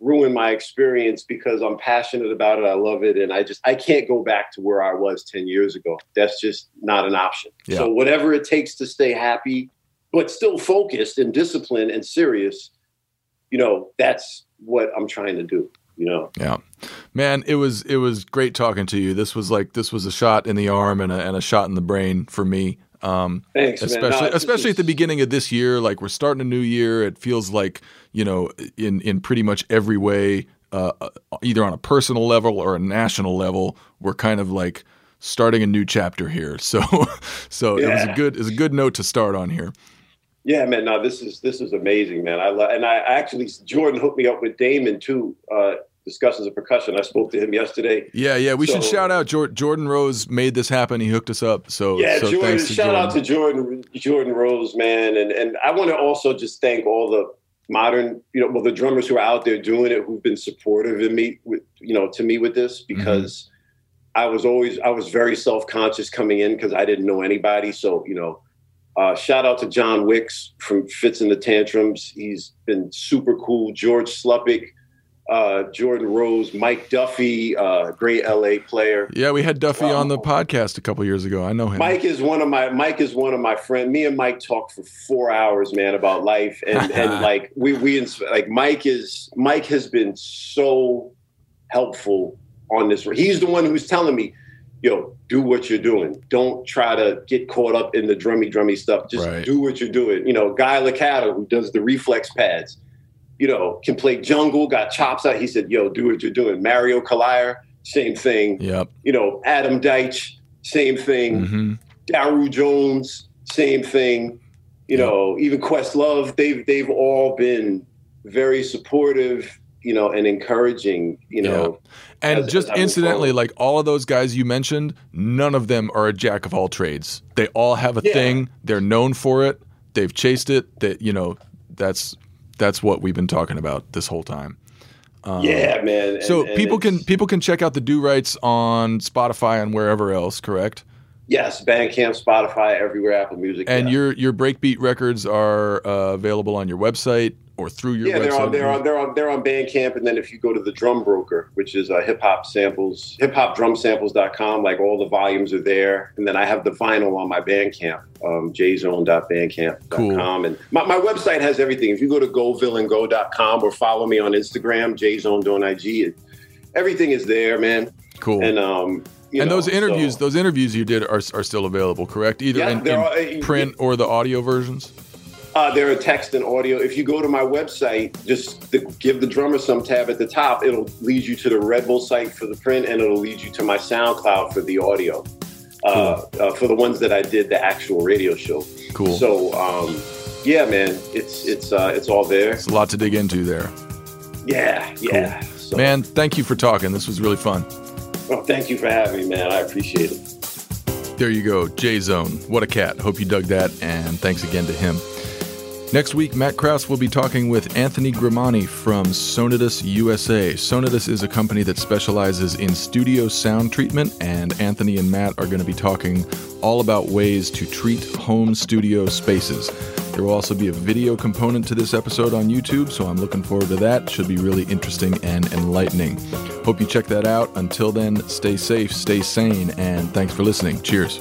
Speaker 6: ruin my experience because I'm passionate about it. I love it, and I just I can't go back to where I was ten years ago. That's just not an option.
Speaker 2: Yeah.
Speaker 6: So whatever it takes to stay happy, but still focused and disciplined and serious, you know, that's what I'm trying to do. You know.
Speaker 2: yeah. Man, it was it was great talking to you. This was like this was a shot in the arm and a, and a shot in the brain for me. Um,
Speaker 6: Thanks,
Speaker 2: especially
Speaker 6: No,
Speaker 2: especially at the beginning of this year like we're starting a new year it feels like you know in in pretty much every way uh, either on a personal level or a national level we're kind of like starting a new chapter here. So, so it was a
Speaker 6: Yeah.
Speaker 2: good, it's a good note to start on here.
Speaker 6: Yeah, man. No, this is this is amazing, man. I love, and I actually Jordan hooked me up with Damon too. Uh, discussions of percussion. I spoke to him yesterday.
Speaker 2: Yeah, yeah. We should shout out Jor- Jordan Rose made this happen. He hooked us up. So,
Speaker 6: Yeah,
Speaker 2: so
Speaker 6: Jordan.
Speaker 2: thanks to
Speaker 6: Shout
Speaker 2: Jordan.
Speaker 6: out to Jordan, Jordan Rose, man, and and I want to also just thank all the modern, you know, well, the drummers who are out there doing it, who've been supportive in me, with you know, to me with this because I was always I was very self conscious coming in because I didn't know anybody. So you know, uh, shout out to John Wicks from Fitz and the Tantrums. He's been super cool. George Sluppick. Uh, Jordan Rose, Mike Duffy, uh, great LA player.
Speaker 2: Yeah, we had Duffy on the podcast a couple years ago. I know him.
Speaker 6: Mike is one of my Mike is one of my friends. Me and Mike talk for four hours, man, about life and and like we we like Mike is Mike has been so helpful on this. He's the one who's telling me, "Yo, do what you're doing. Don't try to get caught up in the drummy drummy stuff. Just
Speaker 2: Right.
Speaker 6: do what you're doing." You know, Guy Licata who does the reflex pads, you know, can play jungle, got chops out. He said, "Yo, do what you're doing." Mario Calire, same thing
Speaker 2: Yep.
Speaker 6: you know, Adam Deitch, same thing.
Speaker 2: hmm
Speaker 6: Daru Jones, same thing. You know, even Questlove, they've they've all been very supportive, you know, and encouraging, you know.
Speaker 2: And
Speaker 6: as-
Speaker 2: just
Speaker 6: as
Speaker 2: incidentally, like all of those guys you mentioned, none of them are a jack of all trades. They all have a
Speaker 6: Yeah.
Speaker 2: thing. They're known for it. They've chased it. That you know, that's that's what we've been talking about this whole time.
Speaker 6: yeah, man. and-
Speaker 2: So
Speaker 6: and
Speaker 2: people can people can check out the Du-Rites on Spotify and wherever else, correct?
Speaker 6: yes, Bandcamp, Spotify, everywhere, Apple Music.
Speaker 2: And
Speaker 6: yeah.
Speaker 2: your your breakbeat records are uh, available on your website or through your
Speaker 6: yeah,
Speaker 2: website.
Speaker 6: they're on, they're on, they're on, they're on Bandcamp, and then if you go to the Drum Broker, which is uh, hip hop samples, hip hop drumsamples.com, like all the volumes are there, and then I have the vinyl on my Bandcamp, um, jzone.bandcamp.com, and my, my website has everything. If you go to govillandgo.com or follow me on Instagram, jzone.ig, it, everything is there, man.
Speaker 2: cool.
Speaker 6: And um, you
Speaker 2: and
Speaker 6: know,
Speaker 2: those interviews,
Speaker 6: so-
Speaker 2: those interviews you did are, are still available, correct? Either
Speaker 6: Yeah,
Speaker 2: in, in
Speaker 6: all- uh,
Speaker 2: print or the audio versions.
Speaker 6: Uh, there are text and audio. If you go to my website, just the, give the drummer some tab at the top. It'll lead you to the Red Bull site for the print, and it'll lead you to my SoundCloud for the audio. Uh, uh, for the ones that I did the actual radio show.
Speaker 2: Cool.
Speaker 6: So um, yeah, man, it's it's uh, it's all there.
Speaker 2: It's a lot to dig into there.
Speaker 6: Yeah, yeah. So,
Speaker 2: Man, thank you for talking. This was really fun.
Speaker 6: well, thank you for having me, man. I appreciate it.
Speaker 2: There you go, J Zone. What a cat. Hope you dug that, and thanks again to him. Next week, Matt Kraus will be talking with Anthony Grimani from Sonitus USA. Sonitus is a company that specializes in studio sound treatment, and Anthony and Matt are going to be talking all about ways to treat home studio spaces. There will also be a video component to this episode on YouTube, so I'm looking forward to that. Should be really interesting and enlightening. Hope you check that out. Until then, stay safe, stay sane, and thanks for listening. Cheers.